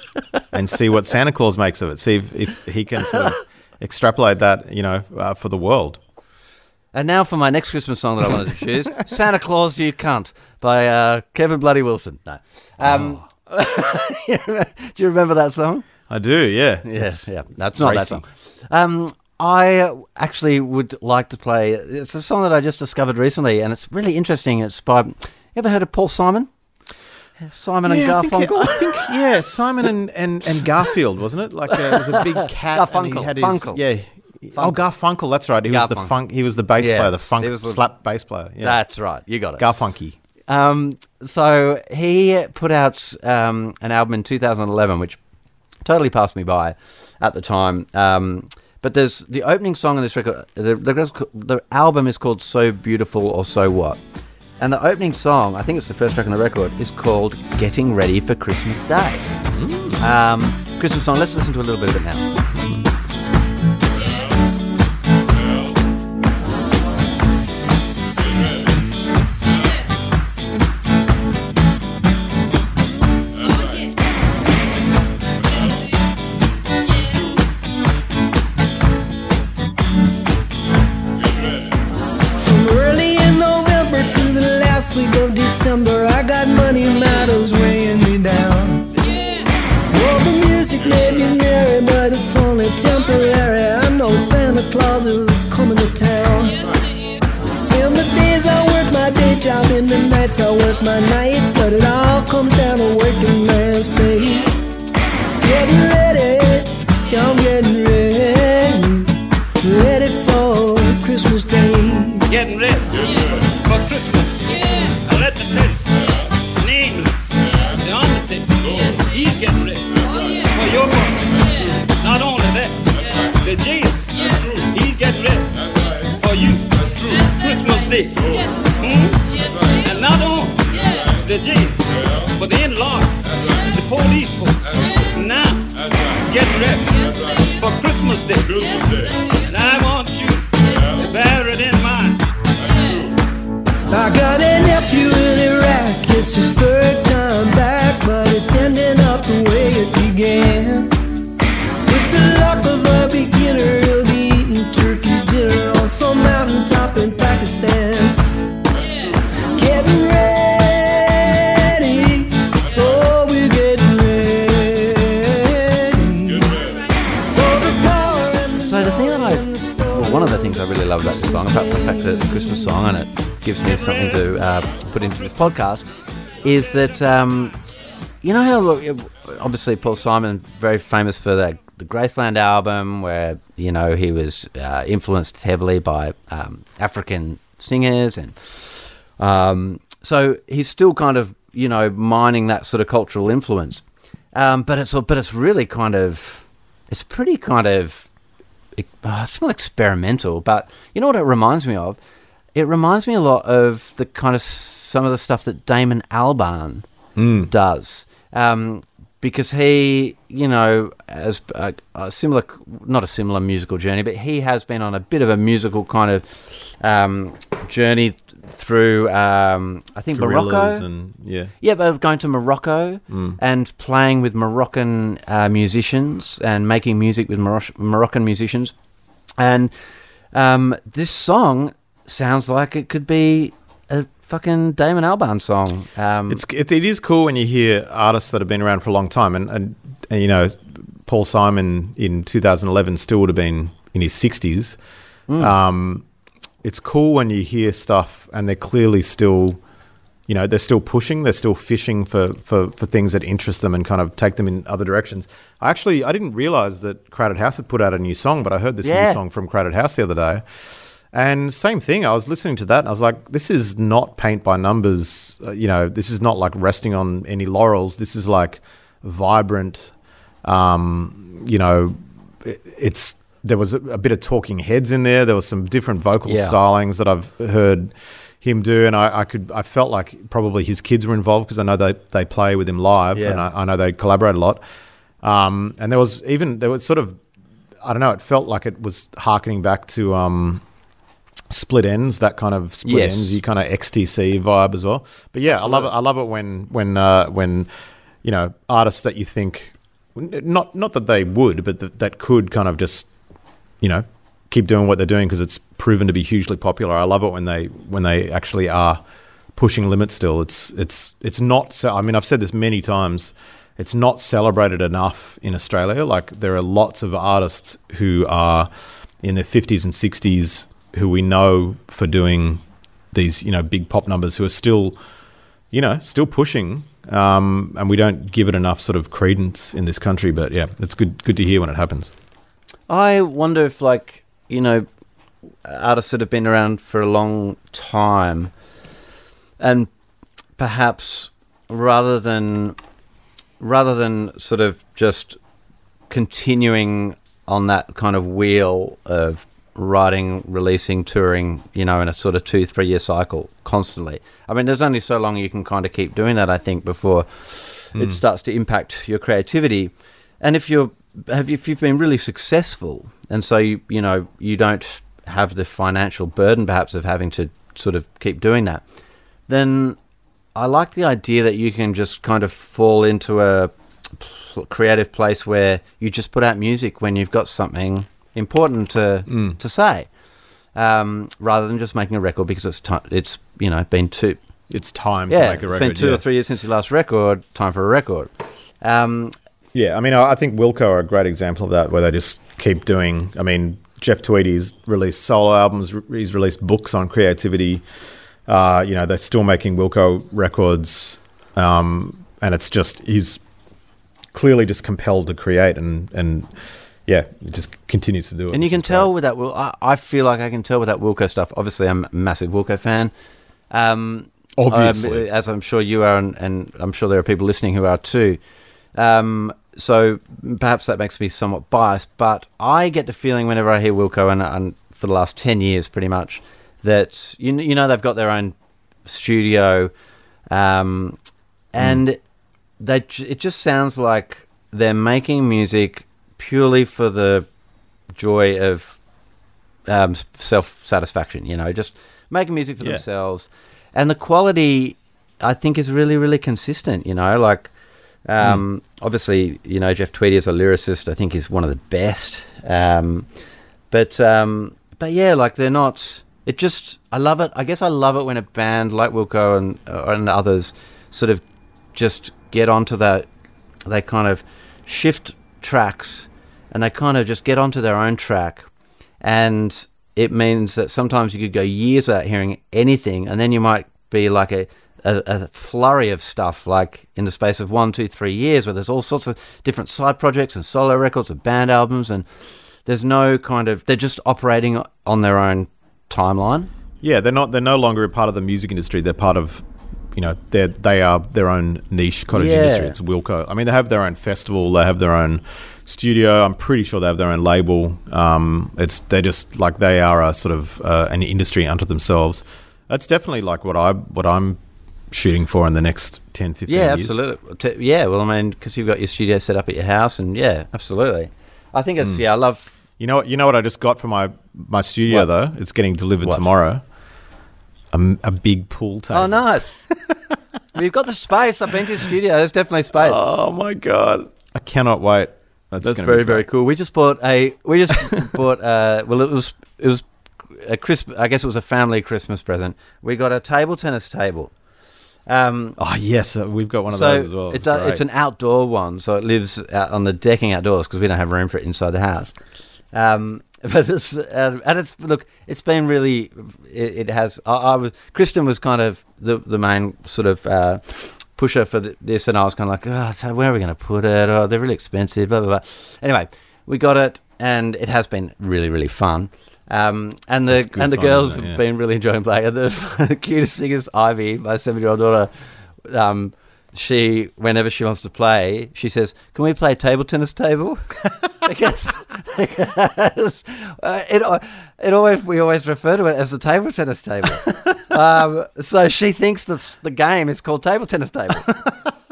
and see what Santa Claus makes of it. See if, if he can sort of extrapolate that, you know, uh, for the world. And now for my next Christmas song that I wanted to choose Santa Claus, You Cunt by uh, Kevin Bloody Wilson. No. Um, Do you remember that song? I do, yeah. Yes, It's yeah. That's not that song. Um, I actually would like to play. It's a song that I just discovered recently, and it's really interesting. It's by. You ever heard of Paul Simon? Simon and Yeah, I think, Garfunkel. I think, yeah, Simon and, and, and Garfield, wasn't it? Like uh, it was a big cat. and he Garfunkel, had his, Funkel. Yeah. Oh, Garfunkel. That's right. He was the funk. He was the bass Yeah, player, the funk he was the- slap bass player. Yeah. That's right. You got it. Garfunky. Um, so he put out um, an album in 2011, which totally passed me by at the time. Um, but there's the opening song on this record. The, the, the album is called "So Beautiful" or "So What," and the opening song, I think it's the first track on the record, is called "Getting Ready for Christmas Day." Um, Christmas song. Let's listen to a little bit of it now. I work my night, but it all comes for Christmas love about this song, apart from the fact that it's a Christmas song and it gives me something to uh, put into this podcast, is that um, you know how obviously Paul Simon very famous for that the Graceland album, where you know he was uh, influenced heavily by um, African singers, and um, so he's still kind of you know mining that sort of cultural influence. Um, but it's but it's really kind of it's pretty kind of it's not experimental, but you know what it reminds me of? It reminds me a lot of the kind of some of the stuff that Damon Albarn does, um, because he, you know, has a, a similar, not a similar musical journey, but he has been on a bit of a musical kind of um, journey through, um, I think Gorillaz Morocco. and yeah. Yeah, but going to Morocco and playing with Moroccan uh, musicians and making music with Moroc- Moroccan musicians. And um, this song sounds like it could be fucking Damon Albarn song. Um, It's it, it is cool when you hear artists that have been around for a long time, and, and, and you know, Paul Simon in 2011 still would have been in his 60s. Um, it's cool when you hear stuff and they're clearly still, you know, they're still pushing, they're still fishing for, for, for things that interest them and kind of take them in other directions. I actually I didn't realize that Crowded House had put out a new song, but I heard this Yeah. new song from Crowded House the other day. And same thing, I was listening to that and I was like, this is not paint by numbers. Uh, you know, this is not like resting on any laurels. This is like vibrant, um, you know, it, it's there was a, a bit of talking heads in there. There was some different vocal Yeah. stylings that I've heard him do, and I, I could I felt like probably his kids were involved because I know they they play with him live, Yeah. and I, I know they collaborate a lot. Um, and there was even there was sort of I don't know. It felt like it was harkening back to um, Split Enz, that kind of split Yes. Enz, you kind of XTC vibe as well. But yeah, I love it. I love it when when uh, when you know artists that you think not not that they would, but that, that could kind of just you know keep doing what they're doing because it's proven to be hugely popular. I love it when they when they actually are pushing limits. Still, it's it's it's not. So, I mean, I've said this many times. It's not celebrated enough in Australia. Like there are lots of artists who are in their fifties and sixties who we know for doing these you know big pop numbers who are still you know still pushing. Um, and we don't give it enough sort of credence in this country, but yeah, it's good good to hear when it happens. I wonder if, like, you know, artists that have been around for a long time, and perhaps rather than rather than sort of just continuing on that kind of wheel of writing, releasing, touring, you know, in a sort of two, three year cycle constantly. I mean, there's only so long you can kind of keep doing that, I think, before it hmm. starts to impact your creativity. And if you're have if you've been really successful, and so you you know you don't have the financial burden perhaps of having to sort of keep doing that, then I like the idea that you can just kind of fall into a creative place where you just put out music when you've got something important to to say, um, rather than just making a record because it's ti it's you know been two It's time yeah to make a record. it's been two yeah. or three years since your last record. Time for a record. Um, Yeah, I mean, I I think Wilco are a great example of that, where they just keep doing. I mean, Jeff Tweedy's released solo albums. He's released books on creativity. Uh, you know, they're still making Wilco records, um, and it's just he's clearly just compelled to create, and and yeah, it just continues to do it. And you can tell great. with that. Wil- I, I feel like I can tell with that Wilco stuff. Obviously, I'm a massive Wilco fan. Um, Obviously. um, as I'm sure you are, and, and I'm sure there are people listening who are too. Um, so perhaps that makes me somewhat biased, but I get the feeling whenever I hear Wilco, and, and for the last ten years, pretty much, that you you know they've got their own studio, um, and they it just sounds like they're making music purely for the joy of um, self satisfaction. You know, just making music for Yeah. themselves, and the quality I think is really really consistent. You know, like um, obviously you know Jeff Tweedy as a lyricist, I think is one of the best. Um, but um, but yeah, like they're not. It just I love it. I guess I love it when a band like Wilco and uh, and others sort of just get onto that. They kind of shift tracks, and they kind of just get onto their own track, and it means that sometimes you could go years without hearing anything, and then you might be like a, a, a flurry of stuff, like in the space of one, two, three years, where there's all sorts of different side projects and solo records and band albums, and there's no kind of they're just operating on their own timeline. Yeah, they're not. They're no longer a part of the music industry. They're part of, you know, they they are their own niche cottage Yeah. industry. It's Wilco. I mean, they have their own festival. They have their own studio. I'm pretty sure they have their own label. Um, it's they're just like they are a sort of uh, an industry unto themselves. That's definitely like what I what I'm shooting for in the next 10, 15 Yeah, years. absolutely. Yeah, well, I mean, because you've got your studio set up at your house, and yeah, absolutely. I think it's yeah, I love. You know what? You know what I just got for my my studio What? though. It's getting delivered What? tomorrow. A, m- a big pool table. Oh, nice. We've got the space. I've been to your studio. There's definitely space. Oh my god! I cannot wait. That's, That's very very cool. We just bought a. We just bought. Uh, well, it was it was a crisp. I guess it was a family Christmas present. We got a table tennis table. Um, Oh yes, uh, we've got one of so those as well. it's a, it's an outdoor one, so it lives out on the decking outdoors because we don't have room for it inside the house. Um, but it's uh, and it's look, it's been really. It, it has. I, I was Kristen was kind of the the main sort of. Uh, Pusher for th- this, and I was kind of like, oh, so where are we going to put it? Oh, they're really expensive, blah blah blah. Anyway, we got it, and it has been really, really fun. Um, and the and the fun, girls isn't have been really enjoying playing. And the, the cutest thing is Ivy, my seven-year-old daughter. Um, she, whenever she wants to play, she says, "Can we play table tennis table?" because because uh, it it always we always refer to it as the table tennis table. um, so she thinks the s- the game is called table tennis table.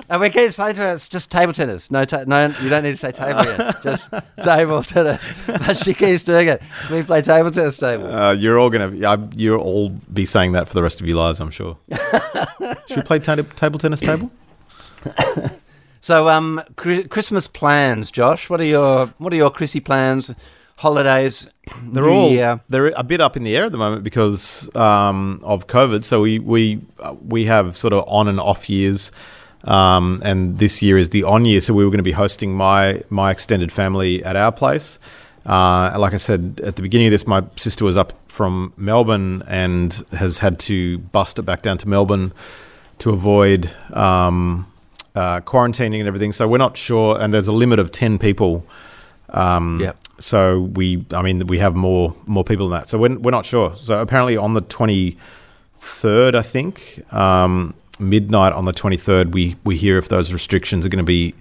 And we keep saying to her, it's just table tennis. No, ta- no, you don't need to say table yet. Just table tennis. But she keeps doing it. Can we play table tennis table? Uh, you're all gonna, uh, you'll all be saying that for the rest of your lives, I'm sure. Should we play ta- table tennis table? So, um, Christmas plans, Josh. What are your What are your Chrissy plans? Holidays. They're New all Year? they're a bit up in the air at the moment because um, of COVID. So we we uh, we have sort of on and off years, um, and this year is the on year. So we were going to be hosting my my extended family at our place. Uh, like I said at the beginning of this, my sister was up from Melbourne and has had to bust it back down to Melbourne to avoid um, uh, quarantining and everything. So we're not sure, and there's a limit of ten people. Um, Yep. So we, I mean, we have more more people than that. So we're, we're not sure. So apparently on the twenty third, I think um, midnight on the twenty third, we we hear if those restrictions are going to be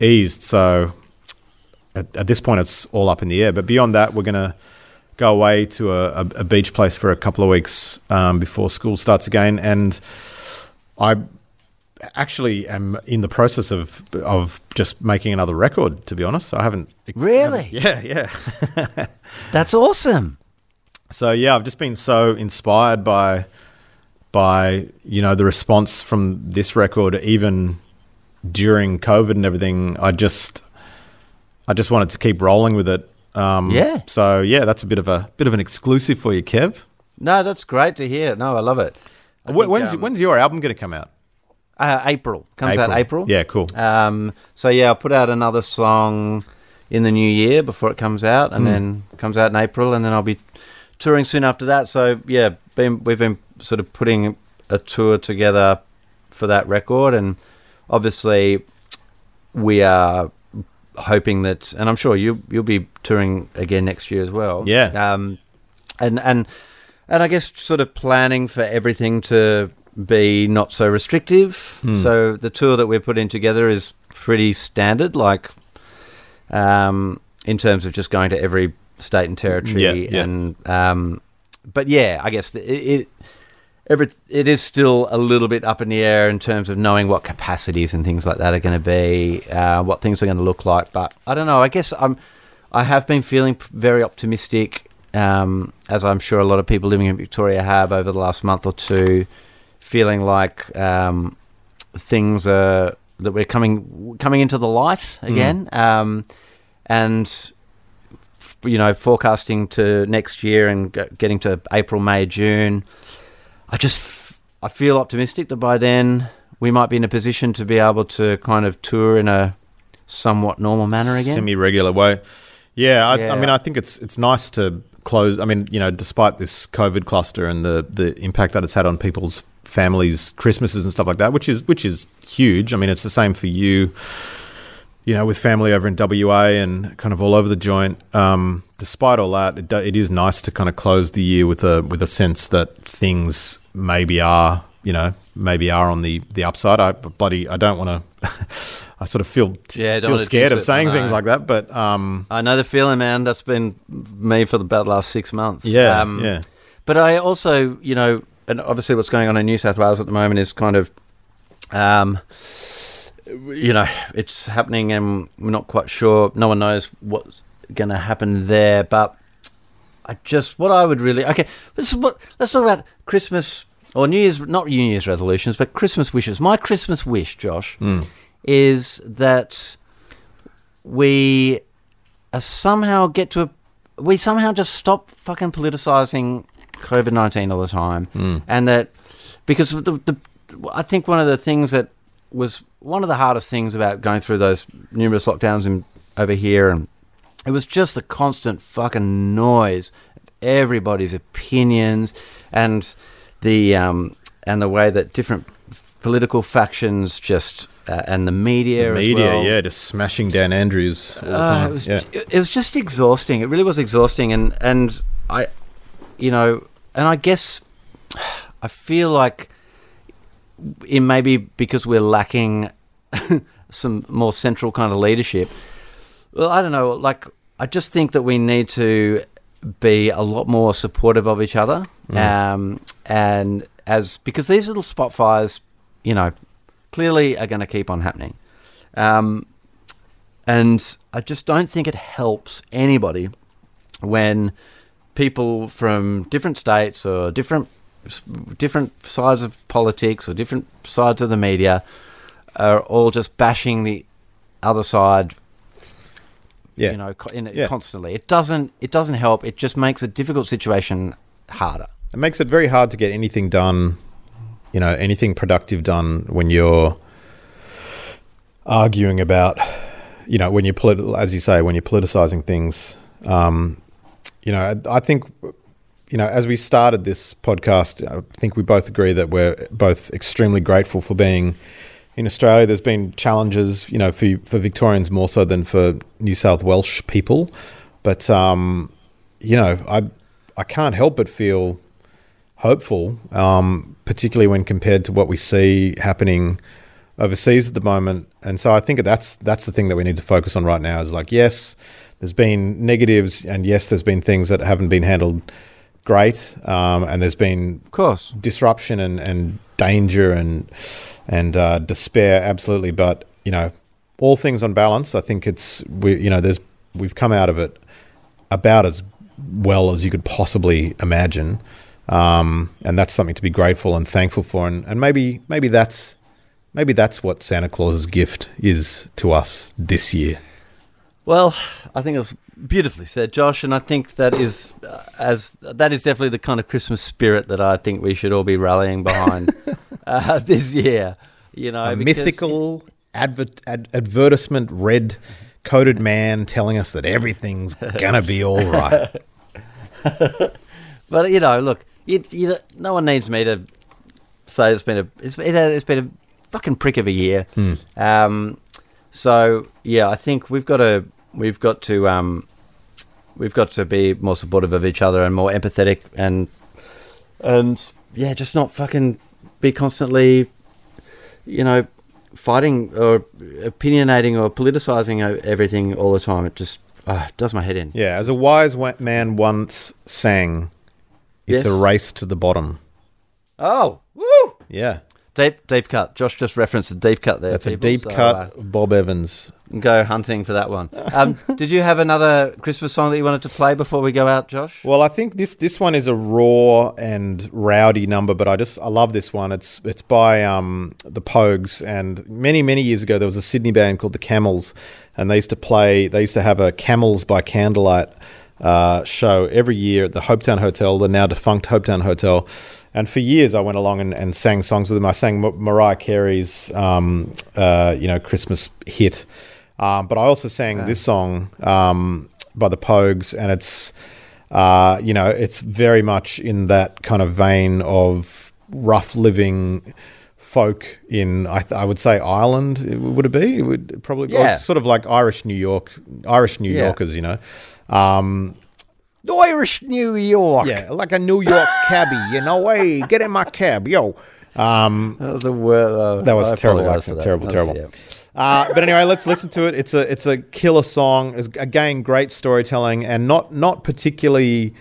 eased. So at, at this point, it's all up in the air. But beyond that, we're going to go away to a, a, a beach place for a couple of weeks um, before school starts again, and I actually am in the process of of just making another record. To be honest, I haven't Really? Yeah, yeah. That's awesome. So yeah, I've just been so inspired by by you know the response from this record, even during COVID and everything. I just I just wanted to keep rolling with it. Um, Yeah. So yeah, that's a bit of a bit of an exclusive for you, Kev. No, that's great to hear. No, I love it. I Wh- think, when's um, when's your album going to come out? Uh, April comes out April. Yeah, cool. Um, so yeah, I'll put out another song in the new year before it comes out, and Hmm. then comes out in April, and then I'll be touring soon after that. So yeah, been, we've been sort of putting a tour together for that record, and obviously we are hoping that, and I'm sure you you'll be touring again next year as well. Yeah. Um, and and and I guess sort of planning for everything to be not so restrictive. Hmm. So the tour that we're putting together is pretty standard, like um, in terms of just going to every state and territory. Yeah, yeah. And um, but yeah, I guess it, it every it is still a little bit up in the air in terms of knowing what capacities and things like that are going to be, uh, what things are going to look like. But I don't know. I guess I'm. I have been feeling very optimistic, um, as I'm sure a lot of people living in Victoria have over the last month or two, feeling like um, things are that we're coming coming into the light again, um, and you know forecasting to next year and getting to April, May, June. I just f- I feel optimistic that by then we might be in a position to be able to kind of tour in a somewhat normal manner again. Semi regular way. Yeah, I, Yeah. I mean, I think it's it's nice to close. I mean, you know, despite this COVID cluster and the the impact that it's had on people's families, Christmases and stuff like that, which is which is huge. I mean, it's the same for you. You know, with family over in WA and kind of all over the joint. Um, despite all that, it, it is nice to kind of close the year with a with a sense that things maybe are, you know, maybe are on the the upside. I bloody I don't want to. I sort of feel Yeah, feel scared of saying things like that, but um, I know the feeling, man. That's been me for the about the last six months. yeah, Um, yeah. But I also, you know, and obviously what's going on in New South Wales at the moment is kind of, um, you know, it's happening and we're not quite sure. No one knows what's going to happen there. But I just, what I would really, okay, this is what, let's talk about Christmas or New Year's, not New Year's resolutions, but Christmas wishes. My Christmas wish, Josh, is that we uh, somehow get to a, we somehow just stop fucking politicizing COVID nineteen all the time, and that because the, the I think one of the things that was one of the hardest things about going through those numerous lockdowns in over here, and it was just the constant fucking noise of everybody's opinions and the um, and the way that different political factions just uh, and the media, The media, well. yeah, just smashing Dan Andrews all the Uh, time. it was yeah. it was just exhausting. It really was exhausting, and and I, you know, and I guess I feel like it may be because we're lacking some more central kind of leadership. Well, I don't know. Like, I just think that we need to be a lot more supportive of each other, um, and as because these little spot fires, you know, clearly are going to keep on happening. Um, and I just don't think it helps anybody when people from different states or different different sides of politics or different sides of the media are all just bashing the other side yeah. you know in, Yeah. constantly it doesn't it doesn't help it just makes a difficult situation harder It makes it very hard to get anything done, you know, anything productive done when you're arguing about, you know, when you're, polit- as you say, when you're politicizing things. Um, you know, I, think, you know, as we started this podcast, I think we both agree that we're both extremely grateful for being in Australia. There's been challenges, you know, for for Victorians more so than for New South Welsh people, but um, you know, I I can't help but feel hopeful, um, particularly when compared to what we see happening overseas at the moment. And so I think that's that's the thing that we need to focus on right now. Is like, yes, there's been negatives, and yes, there's been things that haven't been handled great, um, and there's been of course. disruption and, and danger and and uh, despair absolutely. But you know all things on balance i think it's we you know there's we've come out of it about as well as you could possibly imagine. Um, and that's something to be grateful and thankful for. And, and maybe maybe that's maybe that's what santa claus's gift is to us this year Well, I think it was beautifully said, Josh, and I think that is uh, as that is definitely the kind of Christmas spirit that I think we should all be rallying behind uh, this year. You know, mythical adver- ad- advertisement red coated man telling us that everything's gonna be all right But you know, look, it, you, no one needs me to say it's been a it's, it has, it's been a fucking prick of a year. Um, so yeah, I think we've got to we've got to um, we've got to be more supportive of each other and more empathetic and and yeah, just not fucking be constantly, you know, fighting or opinionating or politicizing everything all the time. It just uh, does my head in. Yeah, as a wise man once sang, it's Yes. a race to the bottom. Oh, woo! Yeah, Deep, deep cut. Josh just referenced a deep cut there. that's a deep so, cut. uh, Bob Evans. go hunting for that one. Um, did you have another Christmas song that you wanted to play before we go out, Josh? Well, I think this this one is a raw and rowdy number, but I just I love this one. It's it's by um, the Pogues, and many many years ago there was a Sydney band called the Camels, and they used to play. They used to have a Camels by Candlelight uh, show every year at the Hopetoun Hotel, the now defunct Hopetoun Hotel. And for years, I went along and, and sang songs with them. I sang Mar- Mariah Carey's, um, uh, you know, Christmas hit, um, but I also sang this song um, by the Pogues, and it's uh, you know, it's very much in that kind of vein of rough living folk in, I, th- I would say, Ireland. Would it be? It would probably. Yeah. sort of like Irish New York, Irish New Yeah. Yorkers. You know. Um, Irish New York. yeah, like a New York cabbie, you know. Hey, get in my cab, yo. Um, That was a. Uh, That was terrible accent. that. Terrible, That was- terrible. yeah. Uh, but anyway, let's listen to it. It's a it's a killer song. It's, again, great storytelling and not not particularly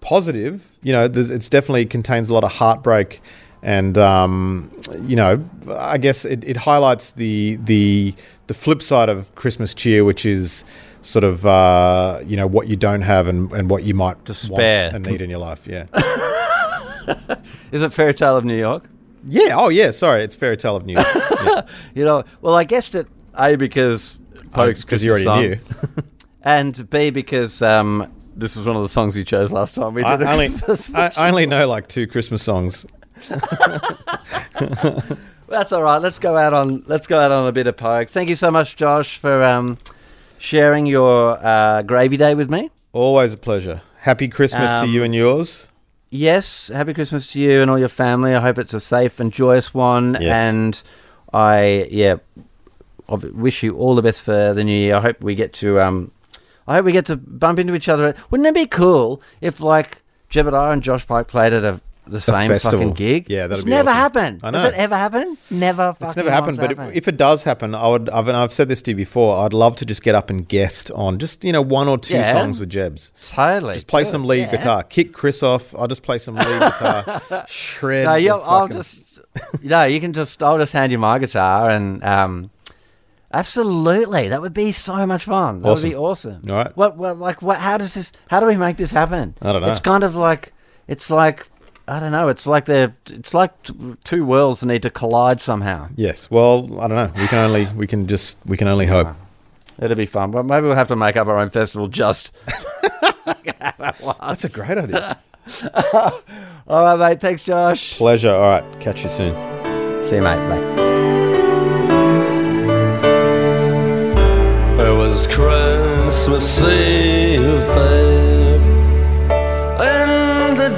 positive. You know, there's, it's definitely contains a lot of heartbreak, and um, you know, I guess it, it highlights the the the flip side of Christmas cheer, which is sort of uh, you know what you don't have and, and what you might Despair. and need in your life. Yeah, Is it Fairy Tale of New York? yeah. Oh, yeah. Sorry, it's Fairy Tale of New York. Yeah. You know, well, I guessed it A because Pogues because you already song, knew. and B because um, this was one of the songs you chose last time we did. I only, I, I only know like two Christmas songs. That's all right. Let's go out on let's go out on a bit of Pogues. Thank you so much, Josh, for um, sharing your uh, gravy day with me. Always a pleasure. Happy Christmas to Um, you and yours. Yes, happy Christmas to you and all your family. I hope it's a safe and joyous one. Yes. And I, yeah, I wish you all the best for the new year. I hope we get to, um, I hope we get to bump into each other. Wouldn't it be cool if like Jebediah and Josh Pyke played at a the same festival. fucking gig? Yeah, that'd it's be never awesome. happened. I Does know. it ever happen? Never. Fucking It's never happened, but if, happened. if it does happen, I would. I've, and I've said this to you before. I'd love to just get up and guest on just you know one or two Yeah. songs with Jebs. totally Just play some lead guitar. Kick Chris off. I'll just play some lead guitar. Shred. No, the you, I'll fucking- just no. You can just I'll just hand you my guitar and um, absolutely that would be so much fun. That would be awesome. All right. What, what like what? How does this? How do we make this happen? I don't know. It's kind of like it's like I don't know. It's like they're it's like t- two worlds need to collide somehow. Yes. Well, I don't know. We can only. We can just. We can only hope. Ah, it'll be fun. But maybe we'll have to make up our own festival just. That's a great idea. All right, mate. Thanks, Josh. Pleasure. All right. Catch you soon. See you, mate. Bye. It was Christmas Eve, babe, in the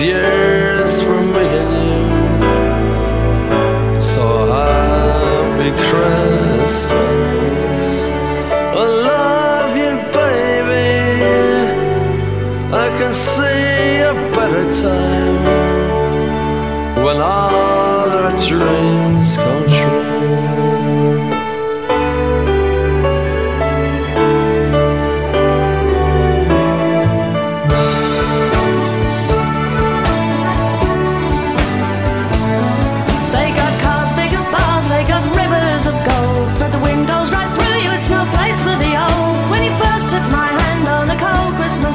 Year's for and you. So happy Christmas. I love you, baby. I can see a better time when all our dreams come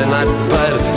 midnight bite